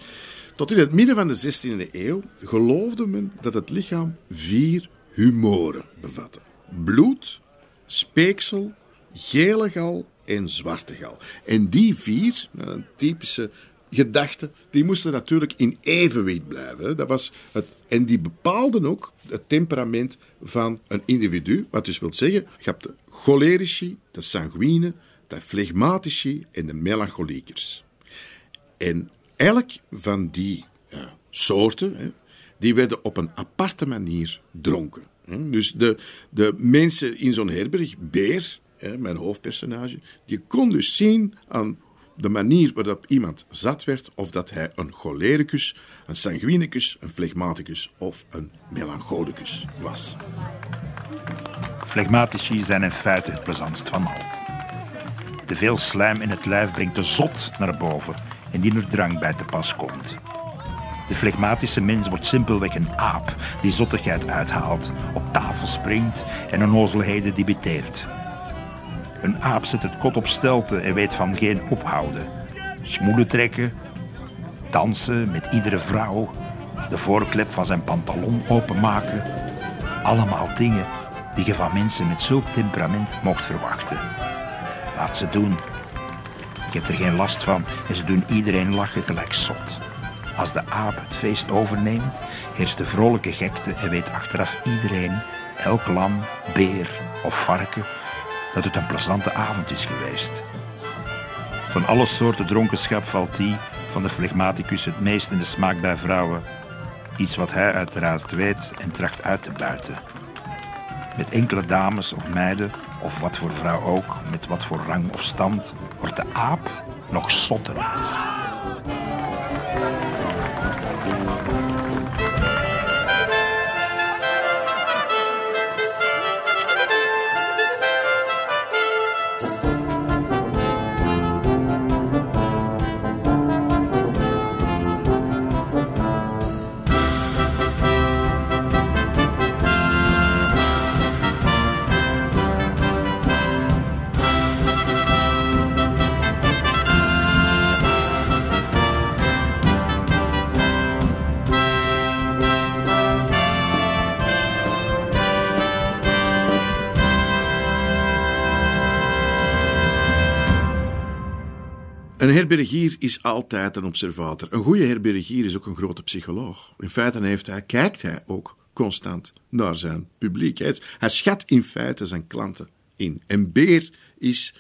Speaker 2: tot in het midden van de 16e eeuw geloofde men dat het lichaam vier humoren bevatte: bloed, speeksel, gele gal en zwarte gal. En die vier, nou, typische gedachten, die moesten natuurlijk in evenwicht blijven. Dat was het, en die bepaalden ook het temperament van een individu. Wat dus wil zeggen, je hebt de cholerici, de sanguine, de flegmatici en de melancholiekers. En elk van die soorten, hè, die werden op een aparte manier dronken. Dus de, de mensen in zo'n herberg, Beer, mijn hoofdpersonage, die kon dus zien aan de manier waarop iemand zat werd of dat hij een cholericus, een sanguinicus, een flegmaticus of een melancholicus was.
Speaker 3: Flegmatici zijn in feite het plezantst van al. Te veel slijm in het lijf brengt de zot naar boven indien er drank bij te pas komt. De flegmatische mens wordt simpelweg een aap die zottigheid uithaalt, op tafel springt en onnozelheden debiteert. Een aap zet het kot op stelte en weet van geen ophouden. Smoelen trekken, dansen met iedere vrouw, de voorklep van zijn pantalon openmaken. Allemaal dingen die je van mensen met zulk temperament mocht verwachten. Laat ze doen. Ik heb er geen last van en ze doen iedereen lachen gelijk zot. Als de aap het feest overneemt, heerst de vrolijke gekte en weet achteraf iedereen, elk lam, beer of varken, dat het een plezante avond is geweest. Van alle soorten dronkenschap valt die van de flegmaticus het meest in de smaak bij vrouwen. Iets wat hij uiteraard weet en tracht uit te buiten. Met enkele dames of meiden, of wat voor vrouw ook, met wat voor rang of stand, wordt de aap nog zotter.
Speaker 2: Een herbergier is altijd een observator. Een goede herbergier is ook een grote psycholoog. In feite heeft hij, kijkt hij ook constant naar zijn publiek. Hij, schat in feite zijn klanten in. En Beer is,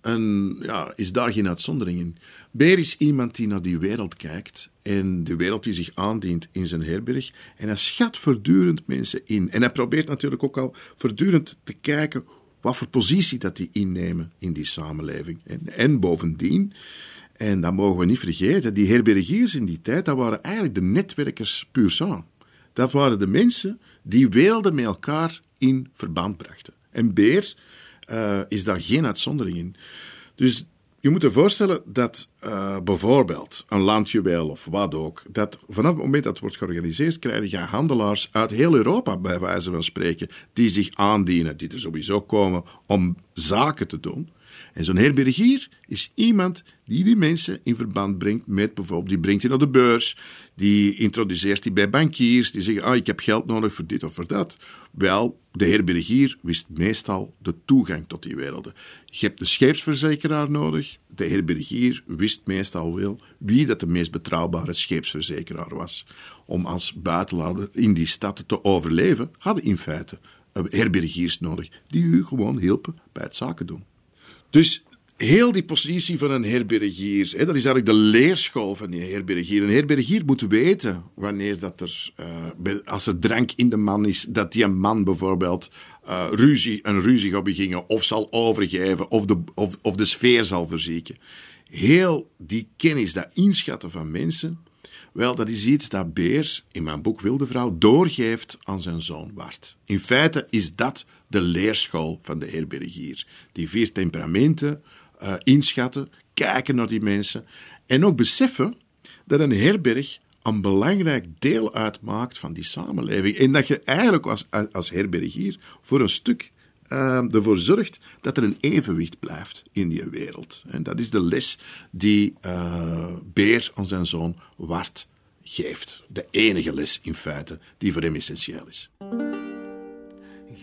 Speaker 2: een, ja, is daar geen uitzondering in. Beer is iemand die naar die wereld kijkt en de wereld die zich aandient in zijn herberg. En hij schat voortdurend mensen in. En hij probeert natuurlijk ook al voortdurend te kijken wat voor positie dat die innemen in die samenleving. En, en bovendien, en dat mogen we niet vergeten, die herbergiers in die tijd, dat waren eigenlijk de netwerkers puur sang. Dat waren de mensen die werelden met elkaar in verband brachten. En Beer uh, is daar geen uitzondering in. Dus je moet je voorstellen dat uh, bijvoorbeeld een landjuweel of wat ook, dat vanaf het moment dat het wordt georganiseerd, krijg je handelaars uit heel Europa, bij wijze van spreken, die zich aandienen, die er sowieso komen om zaken te doen. En zo'n herbergier is iemand die die mensen in verband brengt met bijvoorbeeld, die brengt die naar de beurs, die introduceert die bij bankiers, die zeggen, ah, ik heb geld nodig voor dit of voor dat. Wel, de herbergier wist meestal de toegang tot die werelden. Je hebt de scheepsverzekeraar nodig. De herbergier wist meestal wel wie dat de meest betrouwbare scheepsverzekeraar was. Om als buitenlander in die stad te overleven, hadden in feite herbergiers nodig die u gewoon hielpen bij het zaken doen. Dus heel die positie van een herbergier, hè, dat is eigenlijk de leerschool van die herbergier. Een herbergier moet weten wanneer dat er, uh, als er drank in de man is, dat die een man bijvoorbeeld uh, ruzie, een ruzie gaat beginnen, of zal overgeven, of de, of, of de sfeer zal verzieken. Heel die kennis, dat inschatten van mensen, Wel, dat is iets dat Beer in mijn boek Wilde Vrouw doorgeeft aan zijn zoon Bart. In feite is dat de leerschool van de herbergier. Die vier temperamenten uh, inschatten, kijken naar die mensen en ook beseffen dat een herberg een belangrijk deel uitmaakt van die samenleving. En dat je eigenlijk als, als herbergier voor een stuk uh, ervoor zorgt dat er een evenwicht blijft in die wereld. En dat is de les die uh, Beer aan zijn zoon Wart geeft. De enige les in feite die voor hem essentieel is.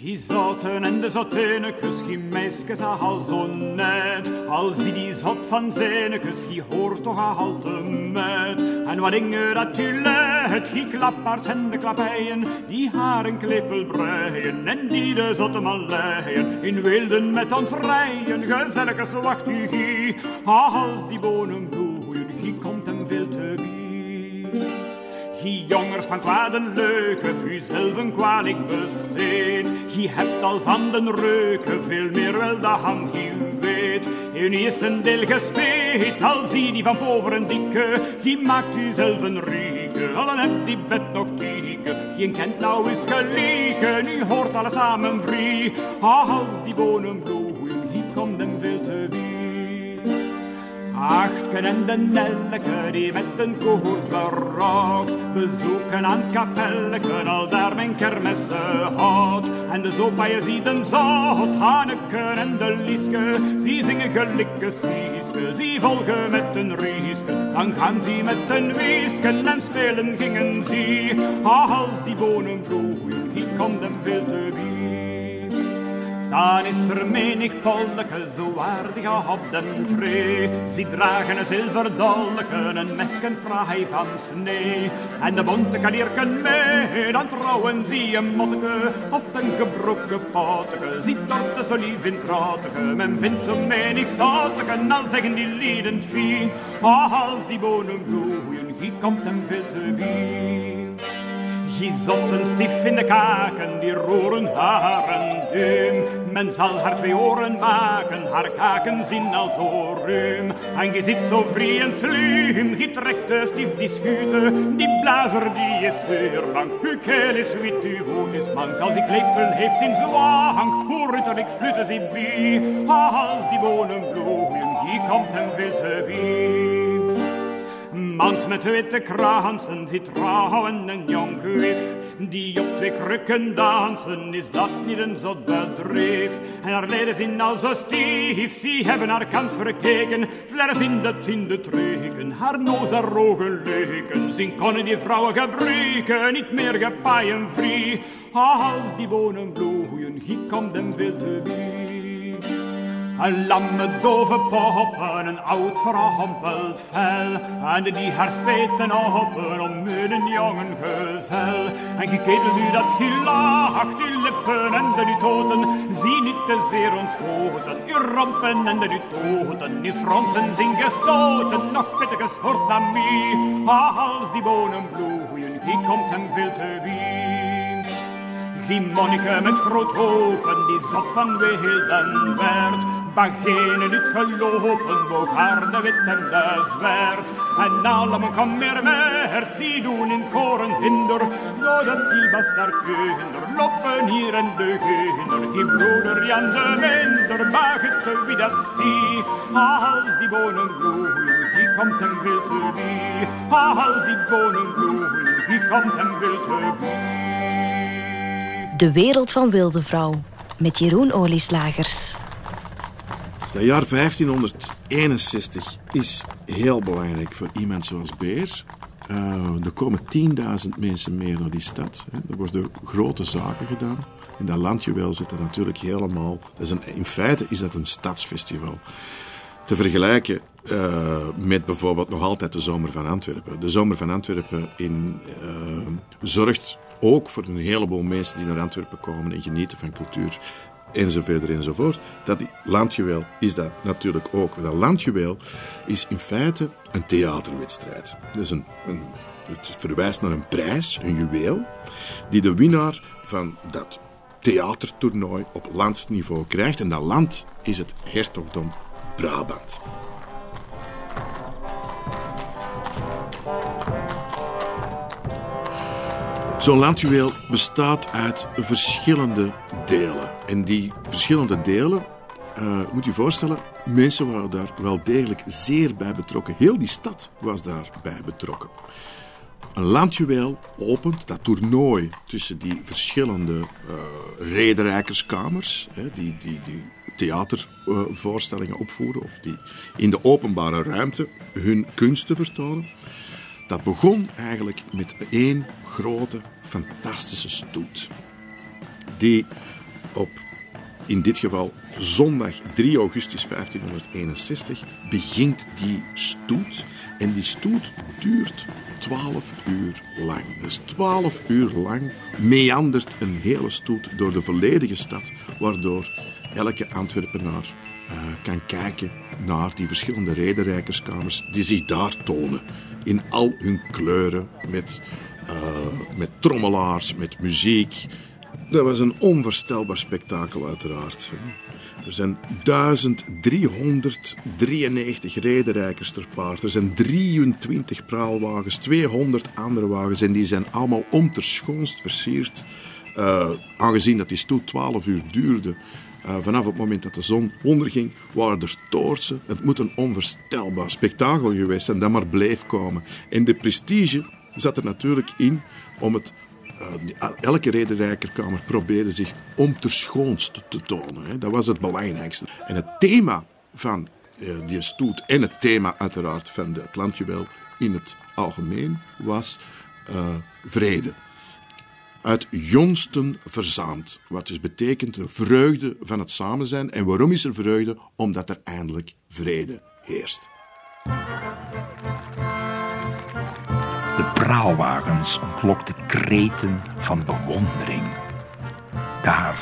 Speaker 4: Gie zoten en de zotenekes, gie meisjes al zo net. Al zie die zot van zenekes, gie hoort toch al te met. En wat dingen dat u let, gie klappaards en de klappijen, die haren klippel breien en die de zotte man leien. In wilden met ons rijen, gezellige wacht u gie. Als die bonen bloeien, gie komt hem veel te. Gie jongers van kwade leuke, u zelf een kwalijk besteed. Gie hebt al van den reuken veel meer wel de hand die u weet. U is een deel gespeed, al zie die van boven een dikke. Gie maakt u zelf een rieke, al dan hebt die bed nog tieke. Geen kent nou is gelieken, u hoort alles samen vrij. Als die bonen bloeien, gie komt hem veel te wie. Achtken en de Nelleke die met een koers berookt. Bezoeken aan kapelleken, al daar mijn kermessen houdt. En de zopa je ziet een zot, Hanneken en de Lieske. Ze zingen gelikke sieske, ze volgen met een rieske. Dan gaan ze met een wiesken en spelen gingen ze. Als die bonen bloeien, hier komt hem veel te wie. Dan is er menig polleke zo aardig op den tree. Ze dragen een zilverdolleke, een mesken fraai van snee. En de bonte kanierken mee, dan trouwen ze een motteke. Of een gebroken poteke, ze dorten zo lief in trotteke. Men vindt zo menig zotteke, al zeggen die lieden vie. Als die bonen bloeien, hier komt hem veel te wie. Je zotten stif in de kaken, die roeren haren duim. Men zal haar twee oren maken, haar kaken zien al zo ruim. En je zit zo vrij en slim, je trekt de stief die schute. Die blazer die is lang, uw keel is wit, uw voet is mank. Als ik lepel heeft zijn zwang, hoe ritterlijk fluiten ze bij. Als die bonen bloeien, hier komt hem veel te. Mans met witte kransen zit trouwen een jong wif. Die op twee krukken dansen, is dat niet een zot bedrijf? En haar leden zijn al zo stief, ze hebben haar kant verkeken. Flares in de in de treken, haar noos haar ogen leken. Zien konnen die vrouwen gebruiken, niet meer gepaaien vrij. Als die bonen bloeien, hier komt hem veel te bij. Een lamme dove poppen, een oud verhampeld vel. En die haar speten open om een jongen gezel. En geketeld u dat gelacht, uw lippen en de nu toten. Zie niet te zeer ontschoten, uw rompen en de nu toten. Uw fronsen zijn gestoten, nog pittige schort naar mij. Als die bonen bloeien, die komt hem veel te wie. Die monniken met groot hopen, die zat van wilden werd. Bagenen niet gelopen, boog haar de wit en de zwert. En allemaal kom meer werd, zie doen in koren hinder. Zodat die bastarkinder lopen hier en de kinder. Die broeder Jan de minder, mag het wie dat zie. Als die bonen bloeien, die komt hem veel te wie. Als die bonen bloeien, die komt hem veel te wie.
Speaker 1: De wereld van Wilde Vrouw met Jeroen Olieslagers.
Speaker 2: Het jaar 1561 is heel belangrijk voor iemand zoals Beer. Uh, er komen 10.000 mensen meer naar die stad. Hè. Er worden grote zaken gedaan. En dat landjuweel zit er natuurlijk helemaal... Dat een, in feite is dat een stadsfestival. Te vergelijken uh, met bijvoorbeeld nog altijd de Zomer van Antwerpen. De Zomer van Antwerpen in, uh, zorgt ook voor een heleboel mensen die naar Antwerpen komen en genieten van cultuur enzovoort enzovoort. Dat landjuweel is dat natuurlijk ook. Dat landjuweel is in feite een theaterwedstrijd. Dus een, een, het verwijst naar een prijs, een juweel, die de winnaar van dat theatertoernooi op landsniveau krijgt. En dat land is het hertogdom Brabant. Zo'n landjuweel bestaat uit verschillende delen. En die verschillende delen, uh, moet je voorstellen, mensen waren daar wel degelijk zeer bij betrokken. Heel die stad was daarbij betrokken. Een landjuweel opent dat toernooi tussen die verschillende uh, rederijkerskamers, hè, die, die, die theatervoorstellingen opvoeren of die in de openbare ruimte hun kunsten vertonen. Dat begon eigenlijk met één grote, fantastische stoet. Die op, in dit geval, zondag 3 augustus 1561 begint die stoet. En die stoet duurt 12 uur lang. Dus 12 uur lang meandert een hele stoet door de volledige stad, waardoor elke Antwerpenaar uh, kan kijken naar die verschillende rederijkerskamers die zich daar tonen. In al hun kleuren, met, uh, met trommelaars, met muziek. Dat was een onvoorstelbaar spektakel, uiteraard. Er zijn 1393 rederijkers ter paard. Er zijn 23 praalwagens, 200 andere wagens. En die zijn allemaal onterschoonst versierd. Uh, aangezien dat die stoet 12 uur duurde, uh, vanaf het moment dat de zon onderging, waren er toortsen. Het moet een onvoorstelbaar spektakel geweest zijn dat maar bleef komen. En de prestige zat er natuurlijk in om het uh, elke rederijkerkamer probeerde zich onterschoonst te tonen. Hè. Dat was het belangrijkste. En het thema van uh, die stoet en het thema uiteraard van de Atlantjuwel in het algemeen was uh, vrede uit jongsten verzaamd. Wat dus betekent de vreugde van het samen zijn. En waarom is er vreugde? Omdat er eindelijk vrede heerst.
Speaker 3: De praalwagens ontlokten kreten van bewondering. Daar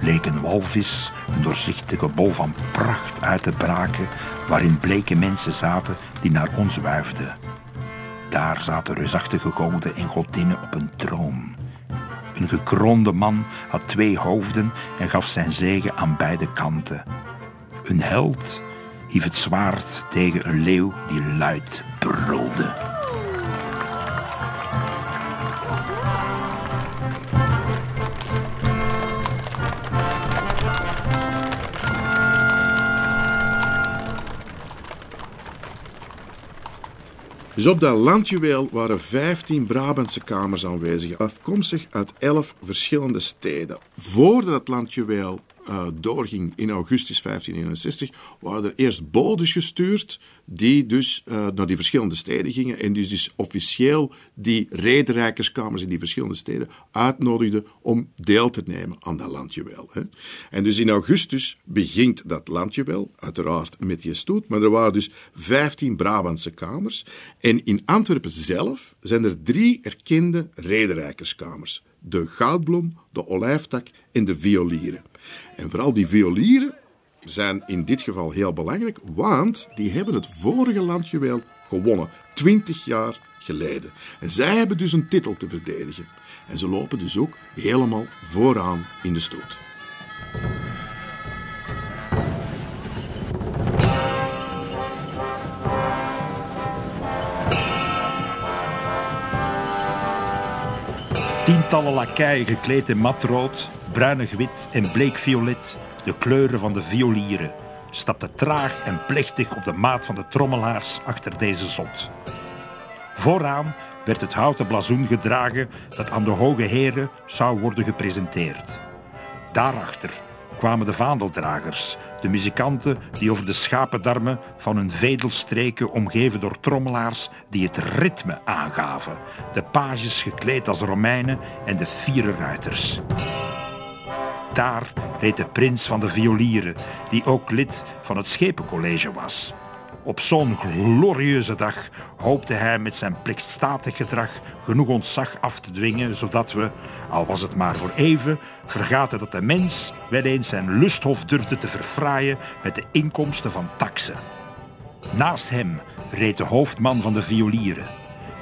Speaker 3: leek een walvis een doorzichtige bol van pracht uit te braken, waarin bleke mensen zaten die naar ons wuifden. Daar zaten reusachtige goden en godinnen op een troon. Een gekroonde man had twee hoofden en gaf zijn zegen aan beide kanten. Een held hief het zwaard tegen een leeuw die luid brulde.
Speaker 2: Dus op dat landjuweel waren 15 Brabantse kamers aanwezig, afkomstig uit 11 verschillende steden. Voordat het landjuweel uh, doorging in augustus 1561, waren er eerst bodes gestuurd die dus uh, naar die verschillende steden gingen en dus, dus officieel die rederijkerskamers in die verschillende steden uitnodigden om deel te nemen aan dat landjuweel. Hè. En dus in augustus begint dat landjuweel, uiteraard met je stoet, maar er waren dus 15 Brabantse kamers en in Antwerpen zelf zijn er drie erkende rederijkerskamers. De Goudbloem, de Olijftak en de Violieren. En vooral die violieren zijn in dit geval heel belangrijk, want die hebben het vorige landjuweel gewonnen, 20 jaar geleden. En zij hebben dus een titel te verdedigen. En ze lopen dus ook helemaal vooraan in de stoot.
Speaker 3: Tientallen lakeien gekleed in matrood bruinig wit en bleek violet, de kleuren van de violieren, stapte traag en plechtig op de maat van de trommelaars achter deze zot. Vooraan werd het houten blazoen gedragen dat aan de hoge heren zou worden gepresenteerd. Daarachter kwamen de vaandeldragers, de muzikanten die over de schapendarmen van hun vedel streken, omgeven door trommelaars die het ritme aangaven, de pages gekleed als Romeinen en de vieren ruiters. Daar reed de prins van de violieren, die ook lid van het schepencollege was. Op zo'n glorieuze dag hoopte hij met zijn plichtstatig gedrag genoeg ontzag af te dwingen, zodat we, al was het maar voor even, vergaten dat de mens wel eens zijn lusthof durfde te verfraaien met de inkomsten van taxen. Naast hem reed de hoofdman van de violieren,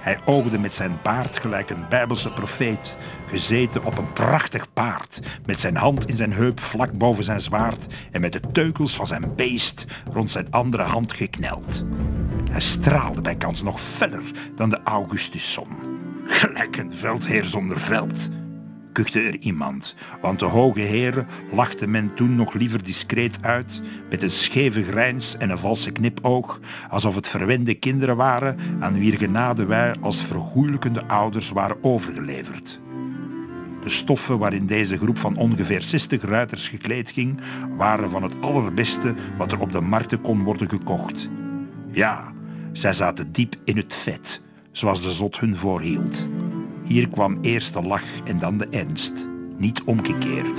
Speaker 3: hij oogde met zijn baard gelijk een bijbelse profeet, gezeten op een prachtig paard, met zijn hand in zijn heup vlak boven zijn zwaard en met de teukels van zijn beest rond zijn andere hand gekneld. Hij straalde bij kans nog feller dan de Augustuszon.
Speaker 5: Gelijk een veldheer zonder veld, kuchte er iemand, want de hoge heren lachte men toen nog liever discreet uit, met een scheve grijns en een valse knipoog, alsof het verwende kinderen waren aan wier genade wij als vergoeilijkende ouders waren overgeleverd. De stoffen waarin deze groep van ongeveer 60 ruiters gekleed ging, waren van het allerbeste wat er op de markten kon worden gekocht. Ja, zij zaten diep in het vet, zoals de zot hun voorhield. Hier kwam eerst de lach en dan de ernst, niet omgekeerd.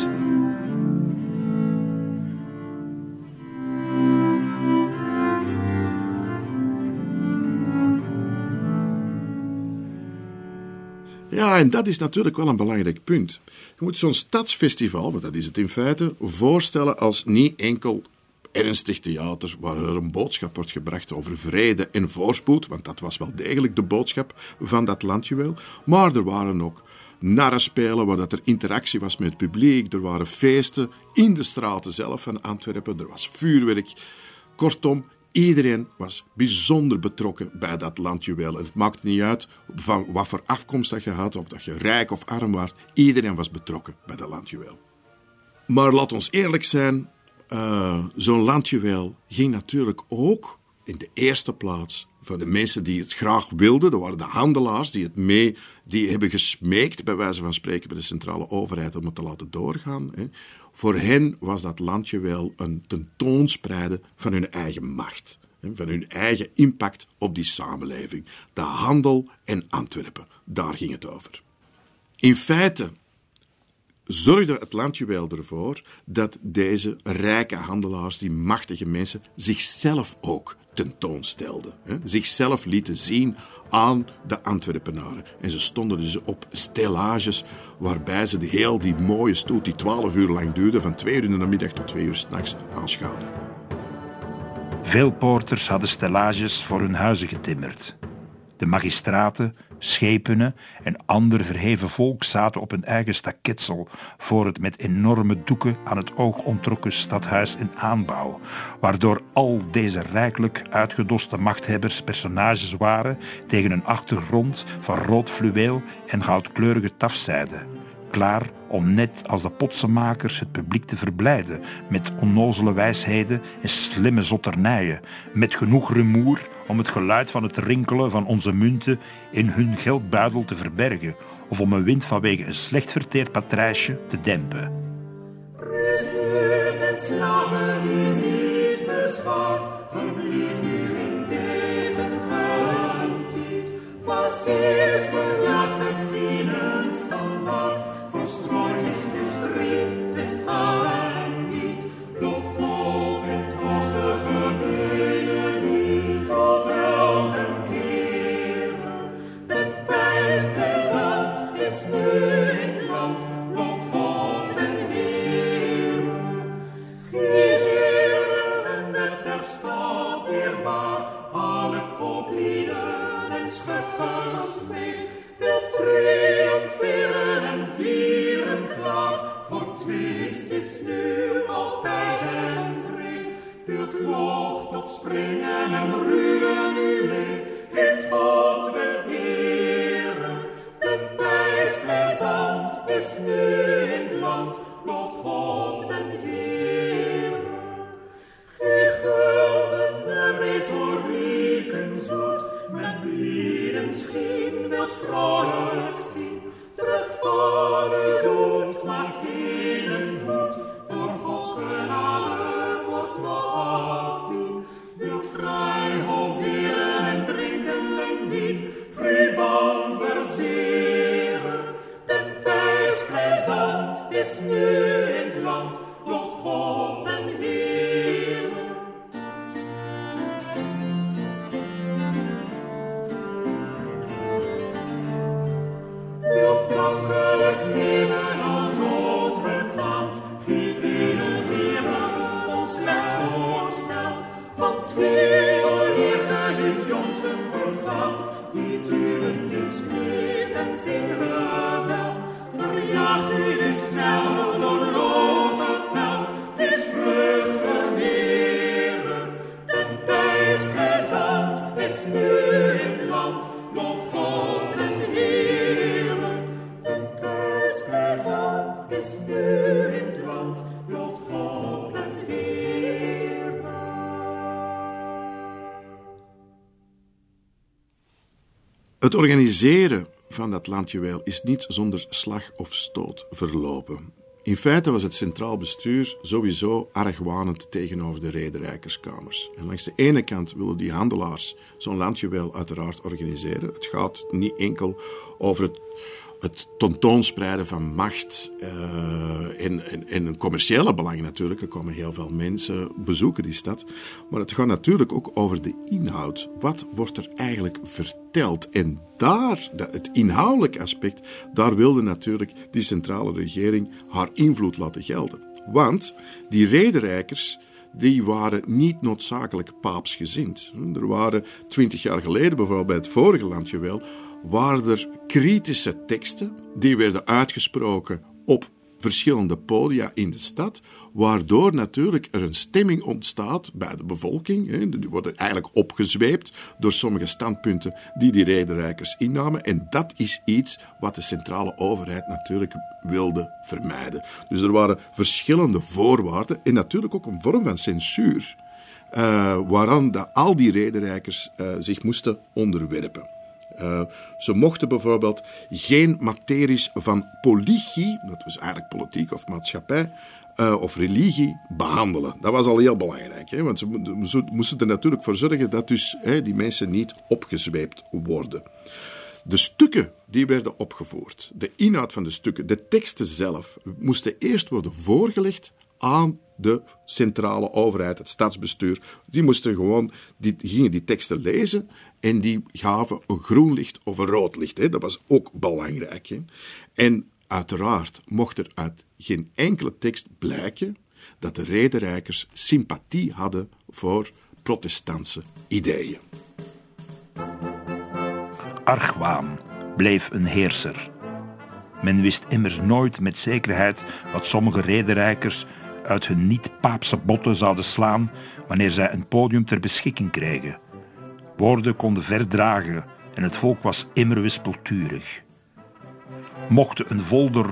Speaker 2: Ja, en dat is natuurlijk wel een belangrijk punt. Je moet zo'n stadsfestival, want dat is het in feite, voorstellen als niet enkel ernstig theater waar er een boodschap wordt gebracht over vrede en voorspoed, want dat was wel degelijk de boodschap van dat landjuweel. Maar er waren ook narrenspelen waar dat er interactie was met het publiek, er waren feesten in de straten zelf van Antwerpen, er was vuurwerk. Kortom, Iedereen was bijzonder betrokken bij dat landjuweel. Het maakte niet uit van wat voor afkomst dat je had, of dat je rijk of arm was. Iedereen was betrokken bij dat landjuweel. Maar laat ons eerlijk zijn, uh, zo'n landjuweel ging natuurlijk ook in de eerste plaats voor de mensen die het graag wilden. Dat waren de handelaars die het mee, die hebben gesmeekt, bij wijze van spreken, bij de centrale overheid om het te laten doorgaan. Hè. Voor hen was dat landjuweel een tentoonspreiden van hun eigen macht. Van hun eigen impact op die samenleving. De handel en Antwerpen, daar ging het over. In feite zorgde het landjuweel ervoor dat deze rijke handelaars, die machtige mensen, zichzelf ook tentoonstelden. Hè? Zichzelf lieten zien aan de Antwerpenaren. En ze stonden dus op stellages waarbij ze de heel die mooie stoet, die twaalf uur lang duurde, van twee uur in de middag tot twee uur s'nachts aanschouwden.
Speaker 5: Veel poorters hadden stellages voor hun huizen getimmerd. De magistraten, schepenen en ander verheven volk zaten op een eigen staketsel voor het met enorme doeken aan het oog ontrokken stadhuis in aanbouw, waardoor al deze rijkelijk uitgedoste machthebbers personages waren tegen een achtergrond van rood fluweel en goudkleurige tafzijde klaar om net als de potsenmakers het publiek te verblijden met onnozele wijsheden en slimme zotternijen, met genoeg rumoer om het geluid van het rinkelen van onze munten in hun geldbuidel te verbergen of om een wind vanwege een slecht verteerd patrijsje te dempen.
Speaker 2: Organiseren van dat landjuweel is niet zonder slag of stoot verlopen. In feite was het centraal bestuur sowieso argwanend tegenover de rederijkerskamers. En langs de ene kant willen die handelaars zo'n landjuweel uiteraard organiseren. Het gaat niet enkel over het het tentoonspreiden van macht uh, en, en, een commerciële belang natuurlijk. Er komen heel veel mensen bezoeken die stad. Maar het gaat natuurlijk ook over de inhoud. Wat wordt er eigenlijk verteld? En daar, het inhoudelijke aspect, daar wilde natuurlijk die centrale regering haar invloed laten gelden. Want die rederijkers die waren niet noodzakelijk paapsgezind. Er waren twintig jaar geleden, bijvoorbeeld bij het vorige landjuweel, waren er kritische teksten die werden uitgesproken op verschillende podia in de stad, waardoor natuurlijk er een stemming ontstaat bij de bevolking. Die worden eigenlijk opgezweept door sommige standpunten die die rederijkers innamen. En dat is iets wat de centrale overheid natuurlijk wilde vermijden. Dus er waren verschillende voorwaarden en natuurlijk ook een vorm van censuur, uh, waaraan al die rederijkers uh, zich moesten onderwerpen. Uh, ze mochten bijvoorbeeld geen materies van politie, dat was eigenlijk politiek of maatschappij, uh, of religie, behandelen. Dat was al heel belangrijk, hè? want ze, moesten er natuurlijk voor zorgen dat dus, hè, die mensen niet opgezweept worden. De stukken die werden opgevoerd, de inhoud van de stukken, de teksten zelf, moesten eerst worden voorgelegd aan de centrale overheid, het stadsbestuur. Die moesten gewoon, die gingen die teksten lezen en die gaven een groen licht of een rood licht. Hè. Dat was ook belangrijk. En uiteraard mocht er uit geen enkele tekst blijken dat de rederijkers sympathie hadden voor protestantse ideeën.
Speaker 3: Argwaan bleef een heerser. Men wist immers nooit met zekerheid wat sommige rederijkers uit hun niet-paapse botten zouden slaan wanneer zij een podium ter beschikking kregen. Woorden konden verdragen en het volk was immer wispelturig. Mochten een volder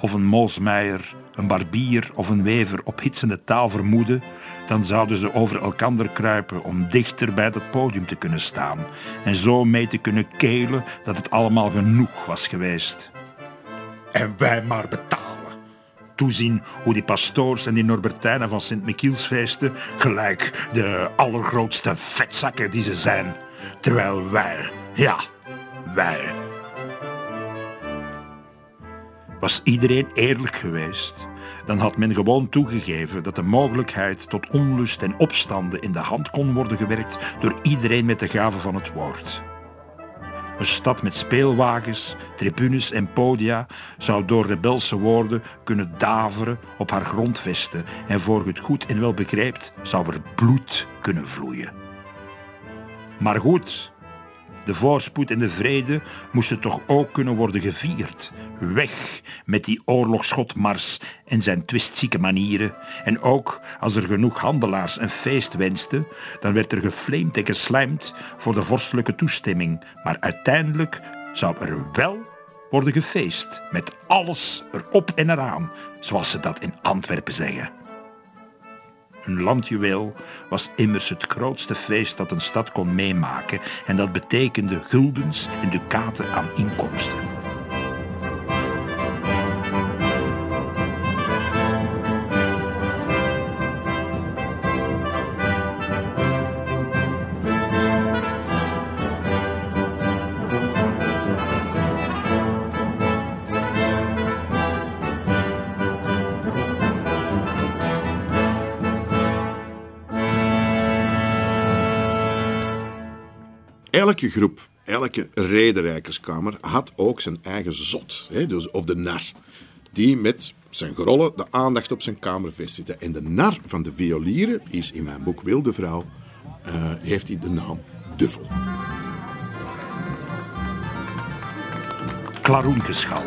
Speaker 3: of een moosmeijer, een barbier of een wever op hitsende taal vermoeden, dan zouden ze over elkander kruipen om dichter bij dat podium te kunnen staan en zo mee te kunnen kelen dat het allemaal genoeg was geweest. En wij maar betalen toezien hoe die pastoors en die Norbertijnen van Sint-Michielsfeesten gelijk de allergrootste vetzakken die ze zijn. Terwijl wij, ja, wij. Was iedereen eerlijk geweest, dan had men gewoon toegegeven dat de mogelijkheid tot onlust en opstanden in de hand kon worden gewerkt door iedereen met de gave van het woord. Een stad met speelwagens, tribunes en podia zou door rebelse woorden kunnen daveren op haar grondvesten en voor het goed en wel begrijpt zou er bloed kunnen vloeien. Maar goed, de voorspoed en de vrede moesten toch ook kunnen worden gevierd. Weg met die oorlogsschotmars en zijn twistzieke manieren. En ook als er genoeg handelaars een feest wensten, dan werd er geflamed en geslijmd voor de vorstelijke toestemming. Maar uiteindelijk zou er wel worden gefeest, met alles erop en eraan, zoals ze dat in Antwerpen zeggen. Een landjuweel was immers het grootste feest dat een stad kon meemaken en dat betekende guldens en ducaten aan inkomsten.
Speaker 2: Elke groep, elke rederijkerskamer had ook zijn eigen zot, hè, dus, of de nar, die met zijn grollen de aandacht op zijn kamer vestigde. En de nar van de violieren is in mijn boek Wilde Vrouw, uh, heeft hij de naam Duffel.
Speaker 3: Klaroenkeschal.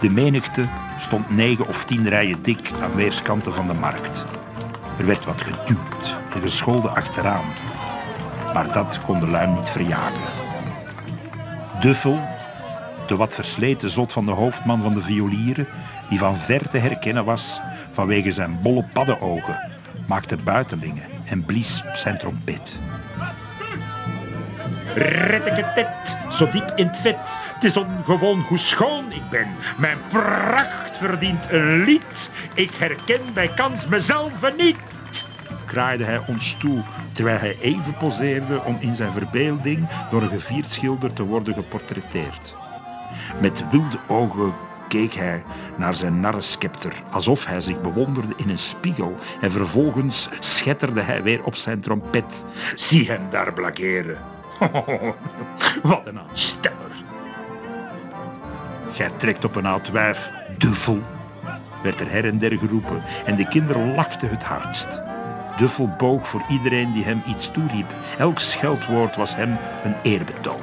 Speaker 3: De menigte stond negen of tien rijen dik aan weerskanten van de markt. Er werd wat geduwd en gescholden achteraan maar dat kon de luim niet verjagen. Duffel, de wat versleten zot van de hoofdman van de violieren, die van ver te herkennen was vanwege zijn bolle paddenogen, maakte buitelingen en blies op zijn trompet. Retteketet, zo diep in het vet. Het is ongewoon hoe schoon ik ben. Mijn pracht verdient een lied. Ik herken bij kans mezelf niet kraaide hij ons toe, terwijl hij even poseerde om in zijn verbeelding door een gevierd schilder te worden geportretteerd. Met wilde ogen keek hij naar zijn narrenscepter, alsof hij zich bewonderde in een spiegel. En vervolgens schetterde hij weer op zijn trompet. Zie hem daar blakeren. <laughs> Wat een aansteller. Gij trekt op een oud wijf, duffel, werd er her en der geroepen en de kinderen lachten het hardst. Duffel boog voor iedereen die hem iets toeriep. Elk scheldwoord was hem een eerbetoon.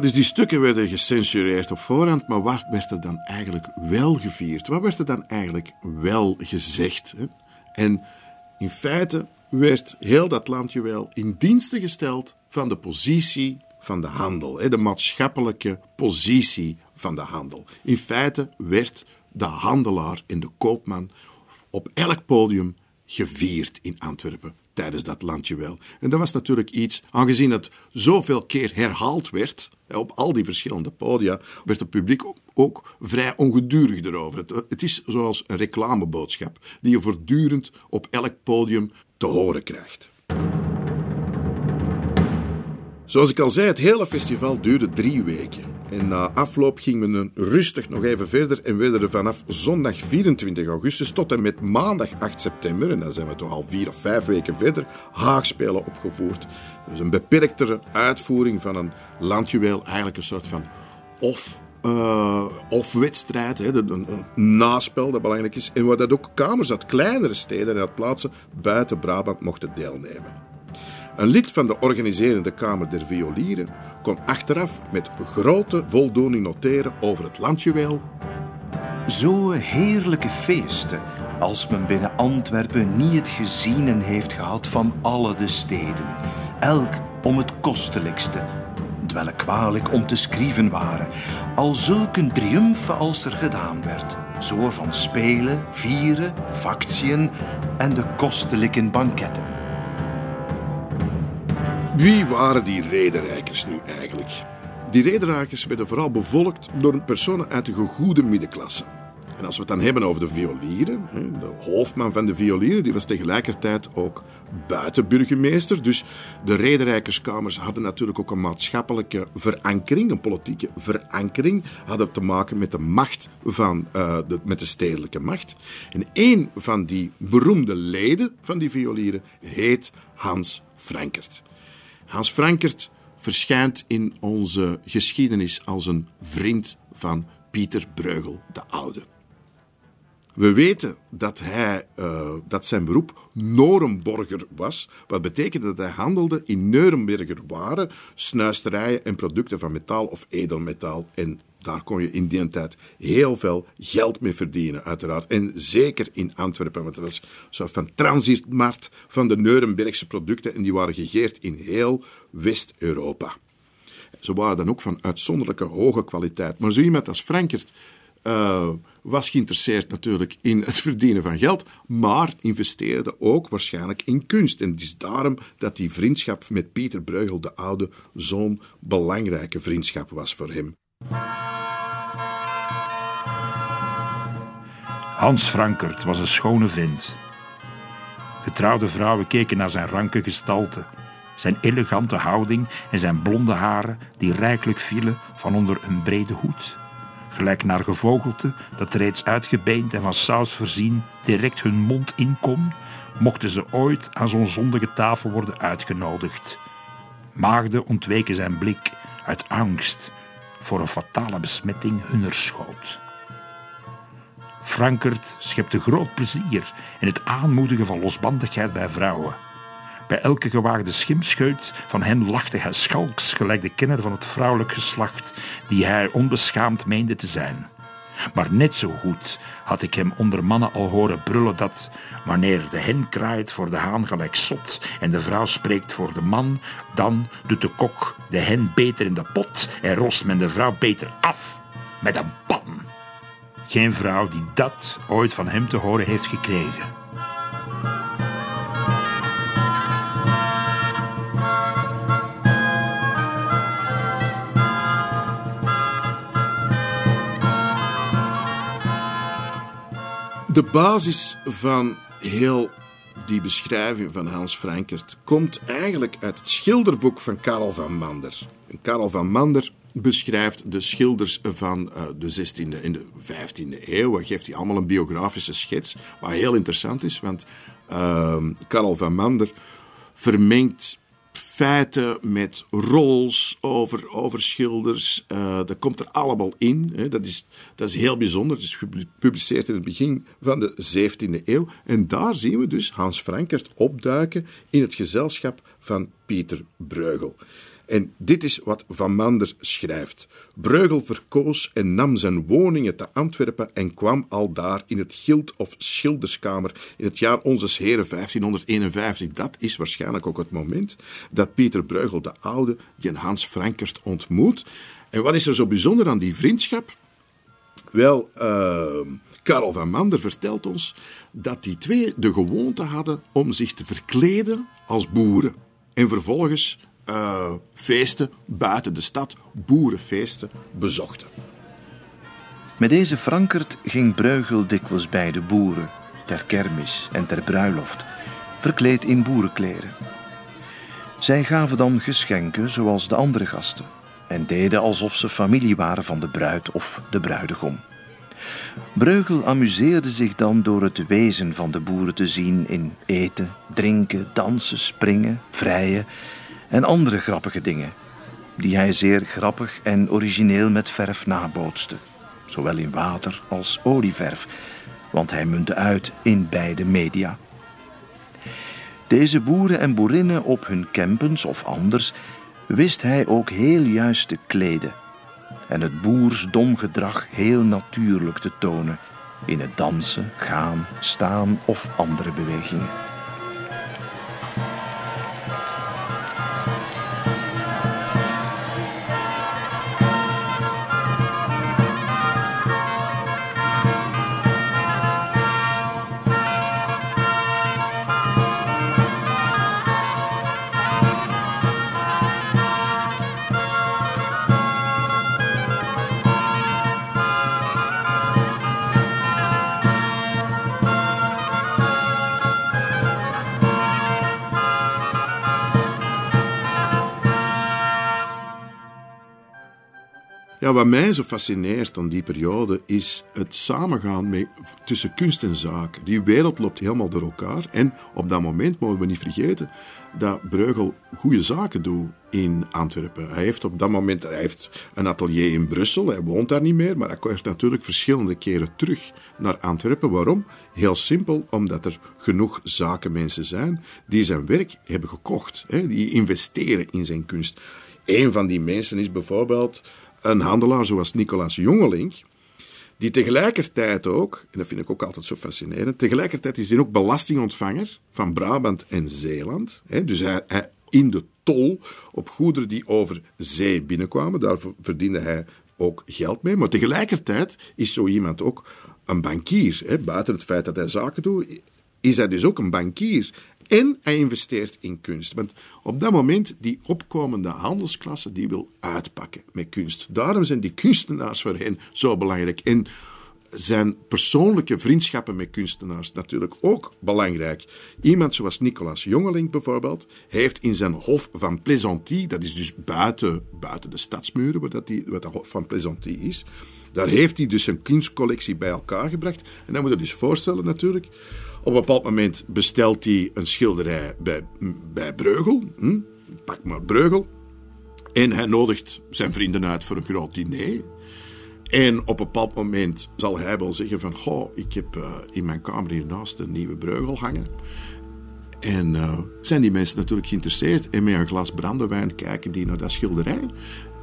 Speaker 2: Dus die stukken werden gecensureerd op voorhand, maar wat werd er dan eigenlijk wel gevierd? Wat werd er dan eigenlijk wel gezegd? Hè? En in feite werd heel dat landje wel in diensten gesteld van de positie van de handel, hè? de maatschappelijke positie van de handel. In feite werd de handelaar en de koopman op elk podium gevierd in Antwerpen tijdens dat landje wel. En dat was natuurlijk iets, aangezien het zoveel keer herhaald werd, op al die verschillende podia, werd het publiek ook vrij ongedurig erover. Het, het is zoals een reclameboodschap, die je voortdurend op elk podium te horen krijgt. Zoals ik al zei, het hele festival duurde drie weken. En na afloop gingen we rustig nog even verder en werden er vanaf zondag 24 augustus tot en met maandag 8 september, en dan zijn we toch al vier of vijf weken verder, haagspelen opgevoerd. Dus een beperktere uitvoering van een landjuweel, eigenlijk een soort van of uh, of wedstrijd, hè, een, een, naspel dat belangrijk is. En waar dat ook kamers uit kleinere steden en uit plaatsen buiten Brabant mochten deelnemen. Een lid van de organiserende Kamer der Violieren kon achteraf met grote voldoening noteren over het landjuweel.
Speaker 6: Zo heerlijke feesten als men binnen Antwerpen niet het gezienen heeft gehad van alle de steden. Elk om het kostelijkste, terwijl kwalijk om te schrijven waren. Al zulke triumfen als er gedaan werd. Zo van spelen, vieren, factiën en de kostelijke banketten.
Speaker 2: Wie waren die rederijkers nu eigenlijk? Die rederijkers werden vooral bevolkt door personen uit de gegoede middenklasse. En als we het dan hebben over de violieren, de hoofdman van de violieren, die was tegelijkertijd ook buitenburgemeester. Dus de rederijkerskamers hadden natuurlijk ook een maatschappelijke verankering, een politieke verankering, hadden te maken met de macht van, uh, de, met de stedelijke macht. En een van die beroemde leden van die violieren heet Hans Frankert. Hans Frankert verschijnt in onze geschiedenis als een vriend van Pieter Breugel de Oude. We weten dat, hij, uh, dat zijn beroep Norenborger was, wat betekende dat hij handelde in Neurenberger waren, snuisterijen en producten van metaal of edelmetaal. En daar kon je in die tijd heel veel geld mee verdienen, uiteraard. En zeker in Antwerpen, want het was een soort van transitmarkt van de Neurenbergse producten en die waren gegeerd in heel West-Europa. Ze waren dan ook van uitzonderlijke hoge kwaliteit. Maar zo iemand als Frankert uh, was geïnteresseerd natuurlijk in het verdienen van geld, maar investeerde ook waarschijnlijk in kunst. En het is daarom dat die vriendschap met Pieter Bruegel de Oude zo'n belangrijke vriendschap was voor hem.
Speaker 3: Hans Frankert was een schone vent. Getrouwde vrouwen keken naar zijn ranke gestalte, zijn elegante houding en zijn blonde haren die rijkelijk vielen van onder een brede hoed gelijk naar gevogelte dat reeds uitgebeend en van saus voorzien direct hun mond in kon, mochten ze ooit aan zo'n zondige tafel worden uitgenodigd. Maagden ontweken zijn blik uit angst voor een fatale besmetting hunner schoot. Frankert schepte groot plezier in het aanmoedigen van losbandigheid bij vrouwen. Bij elke gewaagde schimscheut van hen lachte hij schalks, gelijk de kenner van het vrouwelijk geslacht, die hij onbeschaamd meende te zijn. Maar net zo goed had ik hem onder mannen al horen brullen dat wanneer de hen kraait voor de haan gelijk zot en de vrouw spreekt voor de man, dan doet de kok de hen beter in de pot en roost men de vrouw beter af met een pan. Geen vrouw die dat ooit van hem te horen heeft gekregen.
Speaker 2: De basis van heel die beschrijving van Hans Frankert komt eigenlijk uit het schilderboek van Karel van Mander. En Karel van Mander beschrijft de schilders van uh, de 16e en de 15e eeuw. Hij geeft hij allemaal een biografische schets, wat heel interessant is, want uh, Karel van Mander vermengt feiten met roles over, over schilders. Uh, dat komt er allemaal in. Hè. Dat, is, dat is heel bijzonder. Het is gepubliceerd in het begin van de 17e eeuw. En daar zien we dus Hans Frankert opduiken in het gezelschap van Pieter Bruegel. En dit is wat Van Mander schrijft. Breugel verkoos en nam zijn woningen te Antwerpen en kwam al daar in het Gild of Schilderskamer in het jaar Onze Heren 1551. Dat is waarschijnlijk ook het moment dat Pieter Breugel de Oude die Hans Frankert ontmoet. En wat is er zo bijzonder aan die vriendschap? Wel, uh, Karel van Mander vertelt ons dat die twee de gewoonte hadden om zich te verkleden als boeren. En vervolgens uh, feesten buiten de stad, boerenfeesten, bezochten.
Speaker 6: Met deze Frankert ging Bruigel dikwijls bij de boeren, ter kermis en ter bruiloft, verkleed in boerenkleren. Zij gaven dan geschenken zoals de andere gasten en deden alsof ze familie waren van de bruid of de bruidegom. Breugel amuseerde zich dan door het wezen van de boeren te zien in eten, drinken, dansen, springen, vrijen en andere grappige dingen, die hij zeer grappig en origineel met verf nabootste, zowel in water als olieverf, want hij muntte uit in beide media. Deze boeren en boerinnen op hun campens of anders wist hij ook heel juist te kleden en het boersdom gedrag heel natuurlijk te tonen in het dansen, gaan, staan of andere bewegingen.
Speaker 2: Ja, wat mij zo fascineert aan die periode is het samengaan met, tussen kunst en zaken. Die wereld loopt helemaal door elkaar. En op dat moment mogen we niet vergeten dat Breugel goede zaken doet in Antwerpen. Hij heeft op dat moment hij heeft een atelier in Brussel. Hij woont daar niet meer, maar hij komt natuurlijk verschillende keren terug naar Antwerpen. Waarom? Heel simpel, omdat er genoeg zakenmensen zijn die zijn werk hebben gekocht. Hè, die investeren in zijn kunst. Een van die mensen is bijvoorbeeld een handelaar zoals Nicolaas Jongelink, die tegelijkertijd ook, en dat vind ik ook altijd zo fascinerend, tegelijkertijd is hij ook belastingontvanger van Brabant en Zeeland. Hè, dus hij, in de tol op goederen die over zee binnenkwamen, daar verdiende hij ook geld mee. Maar tegelijkertijd is zo iemand ook een bankier. Hè. Buiten het feit dat hij zaken doet, is hij dus ook een bankier. En hij investeert in kunst. Want op dat moment, die opkomende handelsklasse, die wil uitpakken met kunst. Daarom zijn die kunstenaars voor hen zo belangrijk. En zijn persoonlijke vriendschappen met kunstenaars natuurlijk ook belangrijk. Iemand zoals Nicolas Jongeling bijvoorbeeld, heeft in zijn Hof van Plaisantie, dat is dus buiten, buiten de stadsmuren, die, wat dat Hof van Plaisantie is, daar heeft hij dus een kunstcollectie bij elkaar gebracht. En dan moet je dus voorstellen natuurlijk op een bepaald moment bestelt hij een schilderij bij, bij Breugel. Hm? Pak maar Breugel. En hij nodigt zijn vrienden uit voor een groot diner. En op een bepaald moment zal hij wel zeggen van... Goh, ik heb uh, in mijn kamer hiernaast een nieuwe Breugel hangen. En uh, zijn die mensen natuurlijk geïnteresseerd. En met een glas brandewijn kijken die naar dat schilderij.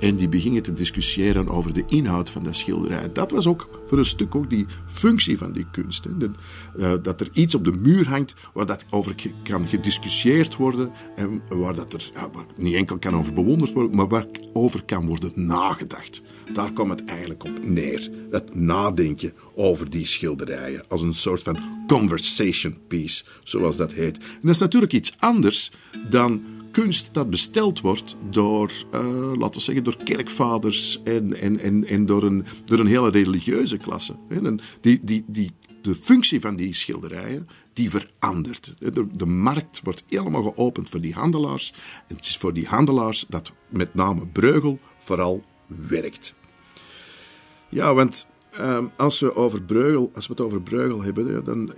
Speaker 2: En die beginnen te discussiëren over de inhoud van dat schilderij. Dat was ook voor een stuk ook die functie van die kunst. Dat, uh, dat er iets op de muur hangt waar dat over kan gediscussieerd worden. En waar dat er ja, waar niet enkel kan over bewonderd worden, maar waar over kan worden nagedacht. Daar komt het eigenlijk op neer. Het nadenken over die schilderijen. Als een soort van conversation piece, zoals dat heet. En dat is natuurlijk iets anders dan kunst dat besteld wordt door, uh, laten we zeggen, door kerkvaders en, en, en, en door, een, door een hele religieuze klasse. En die, die, die, de functie van die schilderijen die verandert. De, markt wordt helemaal geopend voor die handelaars. En het is voor die handelaars dat met name Breugel vooral werkt. Ja, want um, als, we over Breugel, als we het over Breugel hebben, dan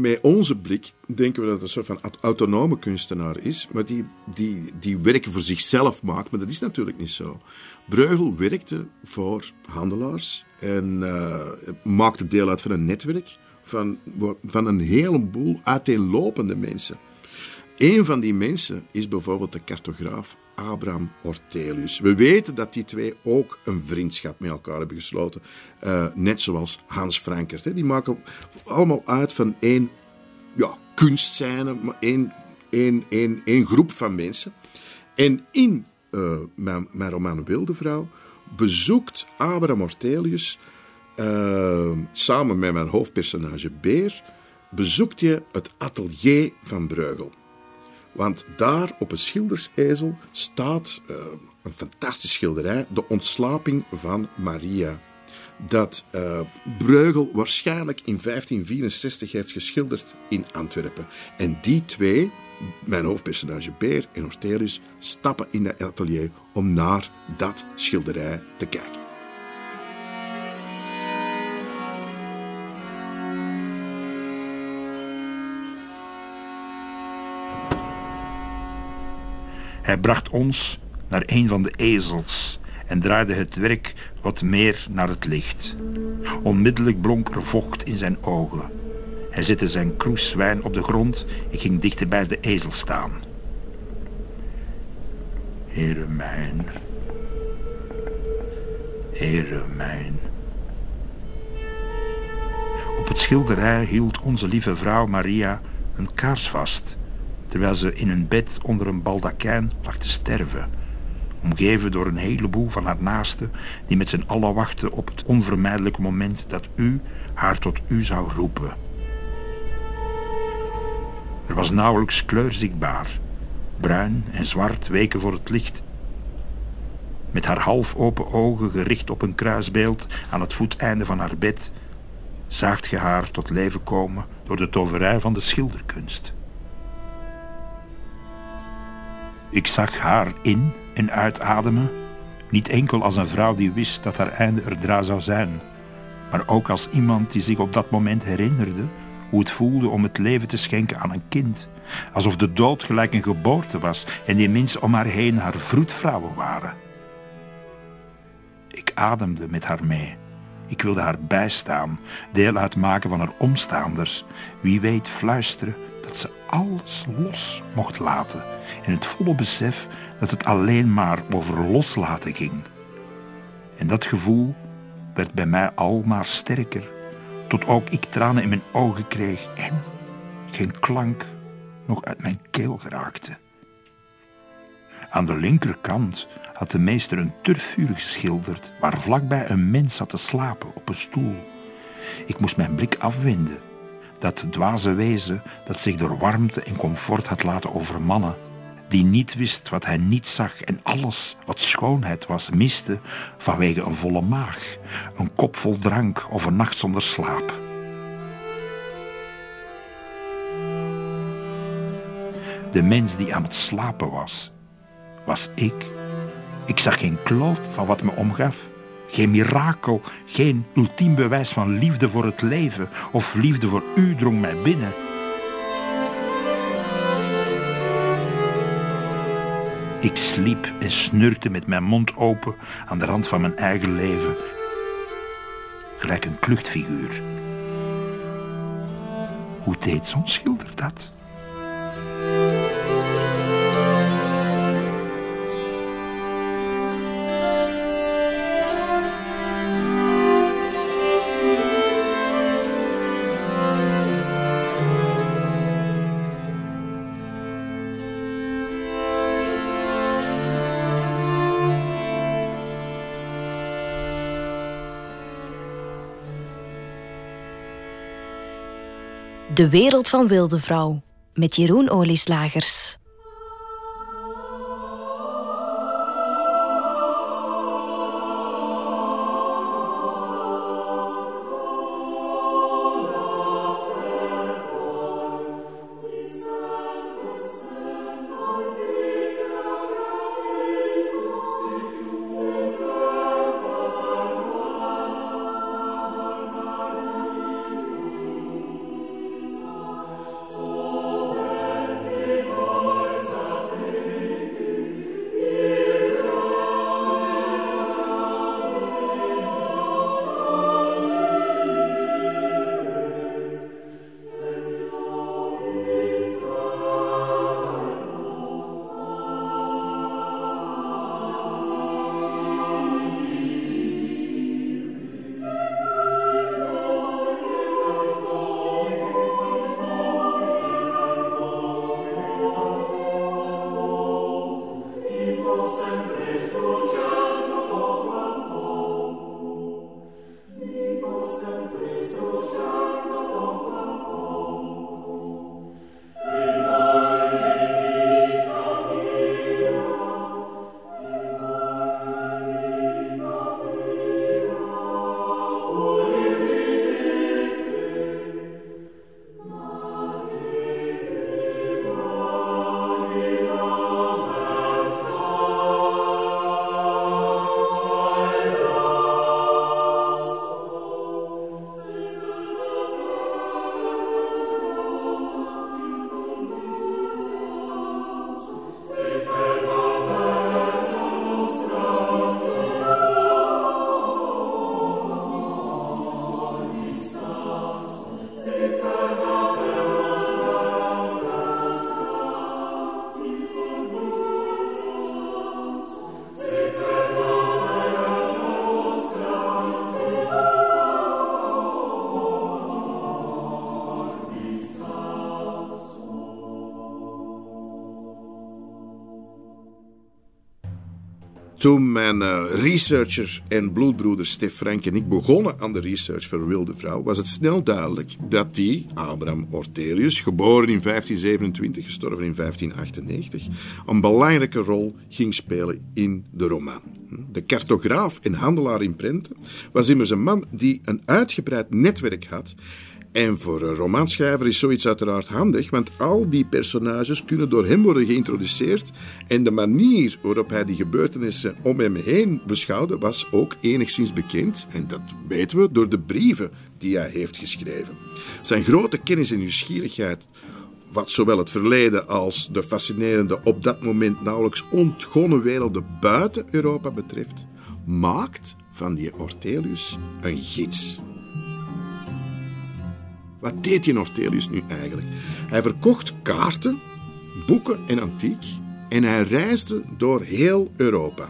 Speaker 2: met onze blik denken we dat het een soort van autonome kunstenaar is, maar die, die, die werken voor zichzelf maakt. Maar dat is natuurlijk niet zo. Breugel werkte voor handelaars en uh, maakte deel uit van een netwerk van, van een heleboel uiteenlopende mensen. Een van die mensen is bijvoorbeeld de cartograaf Abraham Ortelius. We weten dat die twee ook een vriendschap met elkaar hebben gesloten. Uh, net zoals Hans Frankert. Hè. Die maken allemaal uit van één ja, kunstscène, maar één, één, één, groep van mensen. En in uh, mijn, mijn roman Wilde Vrouw bezoekt Abraham Ortelius uh, samen met mijn hoofdpersonage Beer bezoekt je het atelier van Breugel. Want daar op een schildersezel staat uh, een fantastisch schilderij, De Ontslaping van Maria. Dat uh, Breugel waarschijnlijk in 1564 heeft geschilderd in Antwerpen. En die twee, mijn hoofdpersonage Beer en Ortelius, stappen in het atelier om naar dat schilderij te kijken.
Speaker 3: Hij bracht ons naar een van de ezels en draaide het werk wat meer naar het licht. Onmiddellijk blonk er vocht in zijn ogen. Hij zette zijn kroes wijn op de grond en ging dichter bij de ezel staan. Heere mijn, Heere mijn. Op het schilderij hield onze lieve vrouw Maria een kaars vast terwijl ze in een bed onder een baldakijn lag te sterven, omgeven door een heleboel van haar naasten die met z'n allen wachten op het onvermijdelijke moment dat u haar tot u zou roepen. Er was nauwelijks kleur zichtbaar. Bruin en zwart weken voor het licht. Met haar half open ogen gericht op een kruisbeeld aan het voeteinde van haar bed, zaagt ge haar tot leven komen door de toverij van de schilderkunst. Ik zag haar in- en uitademen, niet enkel als een vrouw die wist dat haar einde erdra zou zijn, maar ook als iemand die zich op dat moment herinnerde hoe het voelde om het leven te schenken aan een kind, alsof de dood gelijk een geboorte was en die mensen om haar heen haar vroedvrouwen waren. Ik ademde met haar mee. Ik wilde haar bijstaan, deel uitmaken van haar omstaanders, wie weet fluisteren alles los mocht laten in het volle besef dat het alleen maar over loslaten ging. En dat gevoel werd bij mij al maar sterker, tot ook ik tranen in mijn ogen kreeg en geen klank nog uit mijn keel geraakte. Aan de linkerkant had de meester een turfvuur geschilderd waar vlakbij een mens zat te slapen op een stoel. Ik moest mijn blik afwenden. Dat dwaze wezen dat zich door warmte en comfort had laten overmannen die niet wist wat hij niet zag en alles wat schoonheid was miste vanwege een volle maag, een kop vol drank of een nacht zonder slaap. De mens die aan het slapen was, was ik. Ik zag geen kloot van wat me omgaf. Geen mirakel, geen ultiem bewijs van liefde voor het leven of liefde voor u drong mij binnen. Ik sliep en snurkte met mijn mond open aan de rand van mijn eigen leven. Gelijk een kluchtfiguur. Hoe deed zo'n schilder dat?
Speaker 1: De wereld van Wilde Vrouw met Jeroen Olieslagers.
Speaker 2: Toen mijn uh, researcher en bloedbroeder Stef Frank en ik begonnen aan de research voor Wilde Vrouw, was het snel duidelijk dat die, Abraham Ortelius, geboren in 1527, gestorven in 1598, een belangrijke rol ging spelen in de roman. De cartograaf en handelaar in prenten was immers een man die een uitgebreid netwerk had en voor een romanschrijver is zoiets uiteraard handig, want al die personages kunnen door hem worden geïntroduceerd en de manier waarop hij die gebeurtenissen om hem heen beschouwde was ook enigszins bekend. En dat weten we door de brieven die hij heeft geschreven. Zijn grote kennis en nieuwsgierigheid wat zowel het verleden als de fascinerende, op dat moment nauwelijks ontgonnen werelden buiten Europa betreft, maakt van die Ortelius een gids. Wat deed die Ortelius nu eigenlijk? Hij verkocht kaarten, boeken en antiek en hij reisde door heel Europa.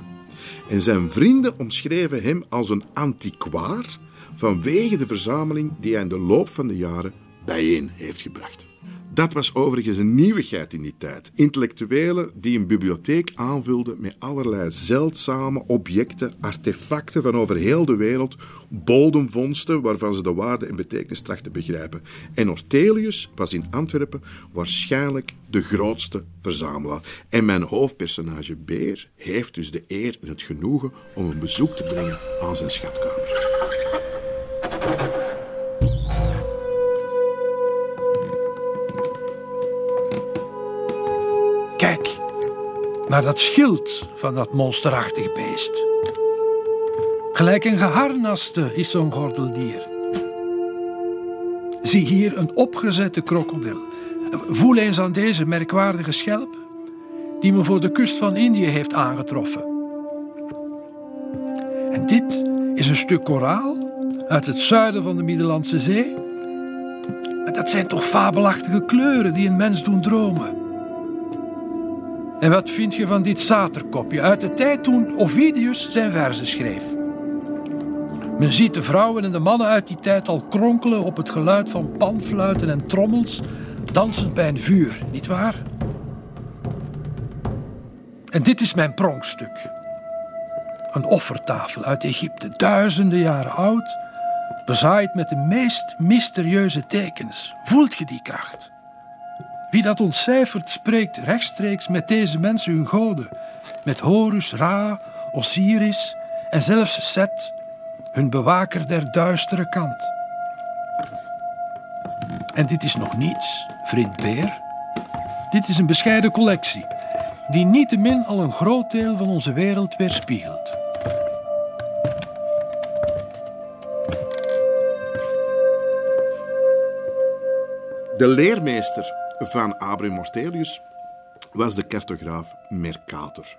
Speaker 2: En zijn vrienden omschreven hem als een antiquaar vanwege de verzameling die hij in de loop van de jaren bijeen heeft gebracht. Dat was overigens een nieuwigheid in die tijd. Intellectuelen die een bibliotheek aanvulden met allerlei zeldzame objecten, artefacten van over heel de wereld, bodemvondsten waarvan ze de waarde en betekenis trachten te begrijpen. En Ortelius was in Antwerpen waarschijnlijk de grootste verzamelaar. En mijn hoofdpersonage Beer heeft dus de eer en het genoegen om een bezoek te brengen aan zijn schatkamer.
Speaker 7: Naar dat schild van dat monsterachtig beest. Gelijk een geharnaste is zo'n gordeldier. Zie hier een opgezette krokodil. Voel eens aan deze merkwaardige schelp die me voor de kust van Indië heeft aangetroffen. En dit is een stuk koraal uit het zuiden van de Middellandse Zee. Dat zijn toch fabelachtige kleuren die een mens doen dromen. En wat vind je van dit zaterkopje uit de tijd toen Ovidius zijn verzen schreef? Men ziet de vrouwen en de mannen uit die tijd al kronkelen op het geluid van panfluiten en trommels, dansend bij een vuur, niet waar? En dit is mijn pronkstuk. Een offertafel uit Egypte, duizenden jaren oud, bezaaid met de meest mysterieuze tekens. Voelt je die kracht? Wie dat ontcijfert, spreekt rechtstreeks met deze mensen hun goden. Met Horus, Ra, Osiris en zelfs Set, hun bewaker der duistere kant. En dit is nog niets, vriend Beer. Dit is een bescheiden collectie, die niettemin al een groot deel van onze wereld weerspiegelt.
Speaker 2: De leermeester van Abraham Ortelius was de cartograaf Mercator.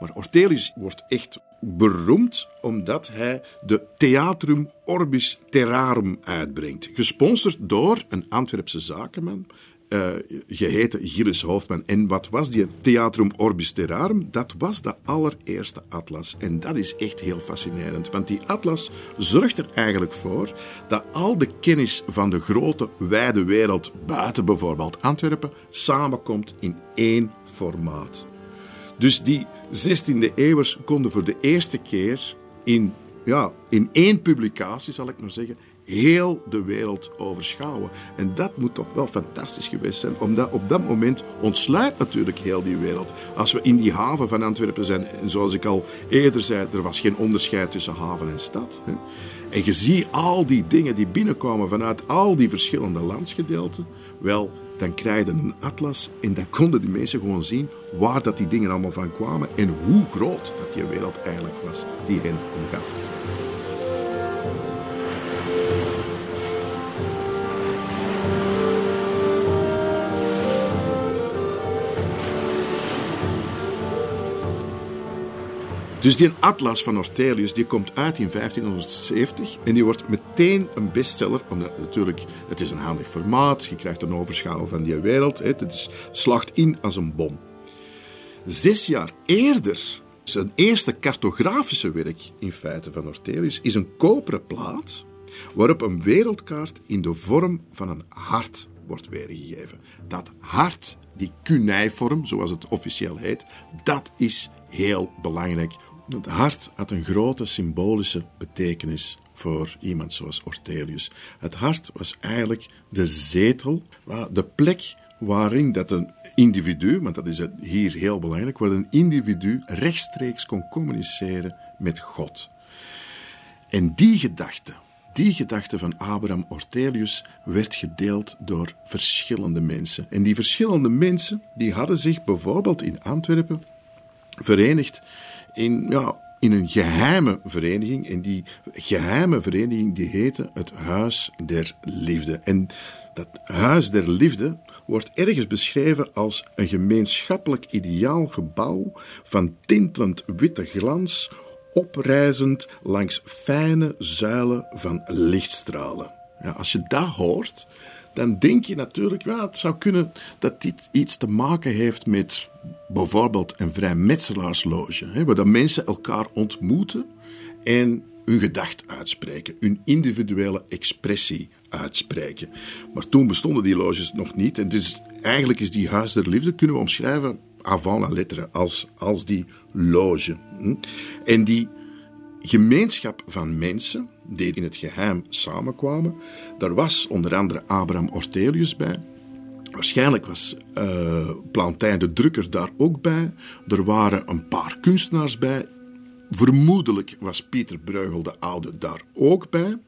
Speaker 2: Maar Ortelius wordt echt beroemd omdat hij de Theatrum Orbis Terrarum uitbrengt. Gesponsord door een Antwerpse zakenman, uh, geheten Gilles Hoofdman. En wat was die Theatrum Orbis Terrarum? Dat was de allereerste atlas. En dat is echt heel fascinerend, want die atlas zorgt er eigenlijk voor dat al de kennis van de grote, wijde wereld, buiten bijvoorbeeld Antwerpen, samenkomt in één formaat. Dus die 16e eeuwers konden voor de eerste keer in, ja, in één publicatie, zal ik maar zeggen, heel de wereld overschouwen. En dat moet toch wel fantastisch geweest zijn, omdat op dat moment ontsluit natuurlijk heel die wereld. Als we in die haven van Antwerpen zijn, en zoals ik al eerder zei, er was geen onderscheid tussen haven en stad. Hè. En je ziet al die dingen die binnenkomen vanuit al die verschillende landsgedeelten. Wel, dan krijg je een atlas en dan konden die mensen gewoon zien waar dat die dingen allemaal van kwamen en hoe groot dat die wereld eigenlijk was die hen omgaf. Dus die atlas van Ortelius die komt uit in 1570 en die wordt meteen een bestseller. Omdat natuurlijk, het is een handig formaat, je krijgt een overschouw van die wereld. Het is, slacht in als een bom. Zes jaar eerder, zijn eerste cartografische werk in feite van Ortelius, is een koperen plaat waarop een wereldkaart in de vorm van een hart wordt weergegeven. Dat hart, die kunijvorm, zoals het officieel heet, dat is heel belangrijk het hart had een grote symbolische betekenis voor iemand zoals Ortelius. Het hart was eigenlijk de zetel, de plek waarin dat een individu, want dat is hier heel belangrijk, waar een individu rechtstreeks kon communiceren met God. En die gedachte, die gedachte van Abraham Ortelius werd gedeeld door verschillende mensen. En die verschillende mensen die hadden zich bijvoorbeeld in Antwerpen verenigd in, ja, in een geheime vereniging. En die geheime vereniging die heette het Huis der Liefde. En dat Huis der Liefde wordt ergens beschreven als een gemeenschappelijk ideaal gebouw van tintelend witte glans, oprijzend langs fijne zuilen van lichtstralen. Ja, als je dat hoort, dan denk je natuurlijk, ja, het zou kunnen dat dit iets te maken heeft met bijvoorbeeld een vrijmetselaarsloge, hè, waar dan mensen elkaar ontmoeten en hun gedacht uitspreken, hun individuele expressie uitspreken. Maar toen bestonden die loges nog niet en dus eigenlijk is die Huis der Liefde, kunnen we omschrijven avant la lettre, als, als die loge. Hm. En die gemeenschap van mensen die in het geheim samenkwamen. Daar was onder andere Abraham Ortelius bij. Waarschijnlijk was uh, Plantijn de Drukker daar ook bij. Er waren een paar kunstenaars bij. Vermoedelijk was Pieter Bruegel de Oude daar ook bij.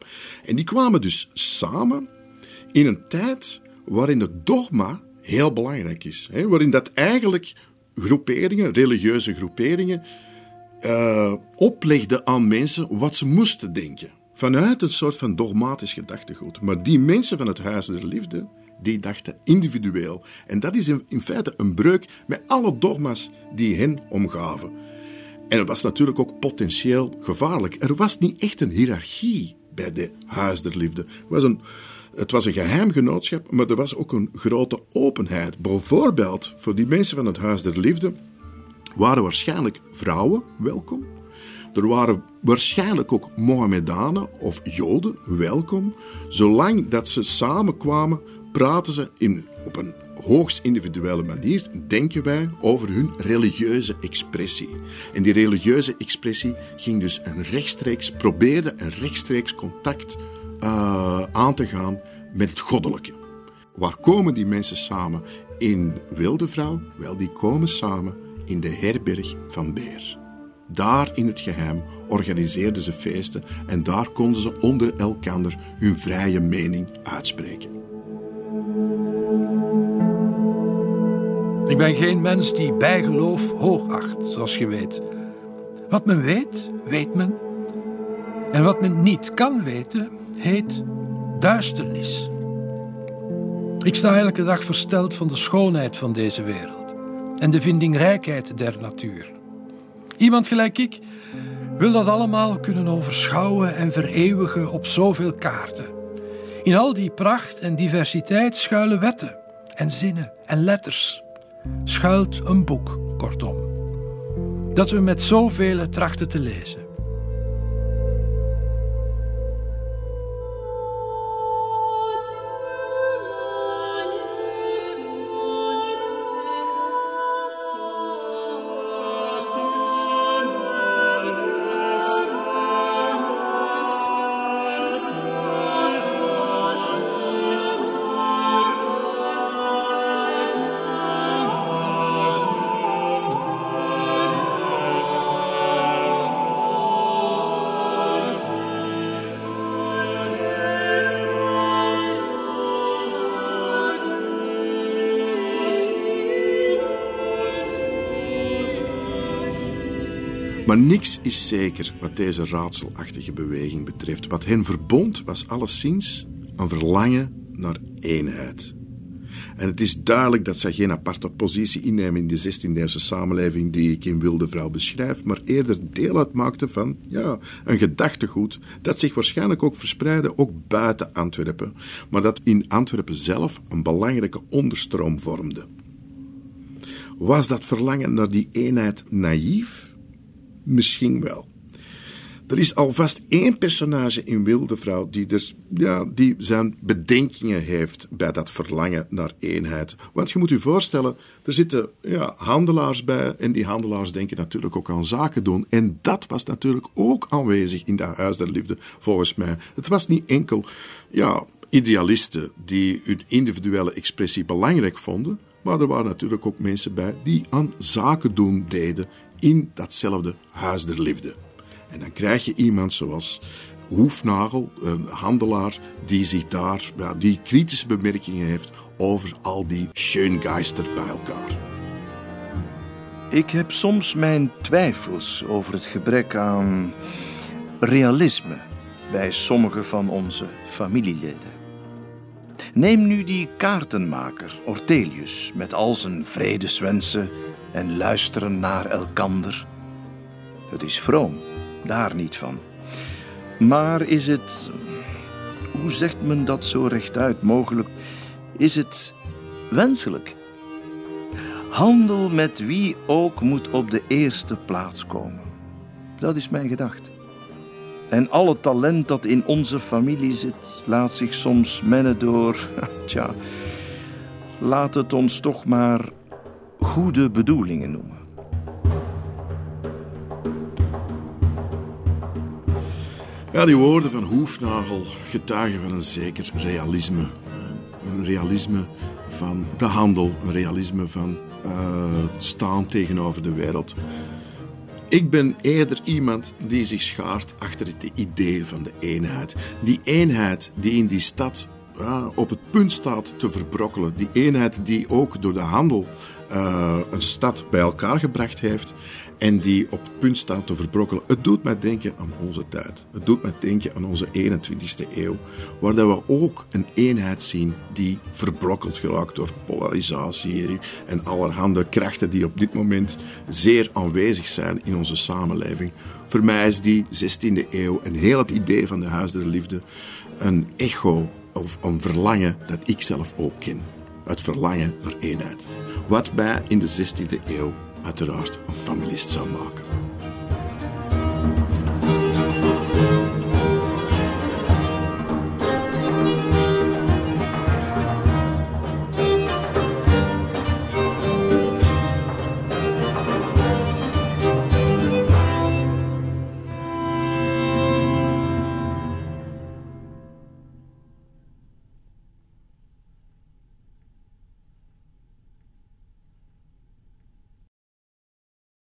Speaker 2: En die kwamen dus samen in een tijd waarin het dogma heel belangrijk is. Hè? Waarin dat eigenlijk groeperingen, religieuze groeperingen, uh, oplegden aan mensen wat ze moesten denken. Vanuit een soort van dogmatisch gedachtegoed. Maar die mensen van het Huis der Liefde, die dachten individueel. En dat is in, in feite een breuk met alle dogma's die hen omgaven. En het was natuurlijk ook potentieel gevaarlijk. Er was niet echt een hiërarchie bij de Huis der Liefde. Het was een, het was een geheim genootschap, maar er was ook een grote openheid. Bijvoorbeeld voor die mensen van het Huis der Liefde waren waarschijnlijk vrouwen welkom. Er waren waarschijnlijk ook Mohammedanen of Joden welkom. Zolang dat ze samenkwamen, praten ze in, op een hoogst individuele manier, denken wij, over hun religieuze expressie. En die religieuze expressie ging dus een rechtstreeks, probeerde een rechtstreeks contact uh, aan te gaan met het goddelijke. Waar komen die mensen samen in Wilde Vrouw? Wel, die komen samen in de herberg van Beer. Daar in het geheim organiseerden ze feesten en daar konden ze onder elkander hun vrije mening uitspreken.
Speaker 7: Ik ben geen mens die bijgeloof hoogacht, zoals je weet. Wat men weet, weet men. En wat men niet kan weten, heet duisternis. Ik sta elke dag versteld van de schoonheid van deze wereld en de vindingrijkheid der natuur. Iemand gelijk ik wil dat allemaal kunnen overschouwen en vereeuwigen op zoveel kaarten. In al die pracht en diversiteit schuilen wetten en zinnen en letters. Schuilt een boek, kortom. Dat we met zoveel trachten te lezen.
Speaker 2: Niks is zeker wat deze raadselachtige beweging betreft. Wat hen verbond was alleszins een verlangen naar eenheid. En het is duidelijk dat zij geen aparte positie innemen in de 16e-eeuwse samenleving die ik in Wilde Vrouw beschrijf, maar eerder deel uitmaakte van ja, een gedachtegoed dat zich waarschijnlijk ook verspreidde, ook buiten Antwerpen, maar dat in Antwerpen zelf een belangrijke onderstroom vormde. Was dat verlangen naar die eenheid naïef? Misschien wel. Er is alvast één personage in Wilde Vrouw die, er, ja, die zijn bedenkingen heeft bij dat verlangen naar eenheid. Want je moet je voorstellen, er zitten ja, handelaars bij en die handelaars denken natuurlijk ook aan zaken doen. En dat was natuurlijk ook aanwezig in dat Huis der Liefde, volgens mij. Het was niet enkel ja, idealisten die hun individuele expressie belangrijk vonden, maar er waren natuurlijk ook mensen bij die aan zaken doen deden in datzelfde huis der liefde. En dan krijg je iemand zoals Hoefnagel, een handelaar, die zich daar, die kritische bemerkingen heeft over al die Schöngeister bij elkaar.
Speaker 6: Ik heb soms mijn twijfels over het gebrek aan realisme bij sommige van onze familieleden. Neem nu die kaartenmaker Ortelius met al zijn vredeswensen en luisteren naar elkander. Het is vroom, daar niet van. Maar is het, hoe zegt men dat zo rechtuit mogelijk, is het wenselijk? Handel met wie ook moet op de eerste plaats komen. Dat is mijn gedachte. En alle talent dat in onze familie zit, laat zich soms mennen door, <laughs> tja, laat het ons toch maar goede bedoelingen noemen.
Speaker 2: Ja, die woorden van Hoefnagel getuigen van een zeker realisme. Een realisme van de handel, een realisme van uh, staan tegenover de wereld. Ik ben eerder iemand die zich schaart achter het idee van de eenheid. Die eenheid die in die stad op het punt staat te verbrokkelen. Die eenheid die ook door de handel uh, een stad bij elkaar gebracht heeft en die op het punt staat te verbrokkelen. Het doet mij denken aan onze tijd. Het doet mij denken aan onze 21ste eeuw, waar dat we ook een eenheid zien die verbrokkeld geraakt door polarisatie en allerhande krachten die op dit moment zeer aanwezig zijn in onze samenleving. Voor mij is die 16e eeuw en heel het idee van de Huis der Liefde een echo of een verlangen dat ik zelf ook ken. Het verlangen naar eenheid. Wat mij in de 16e eeuw uiteraard een familist zou maken.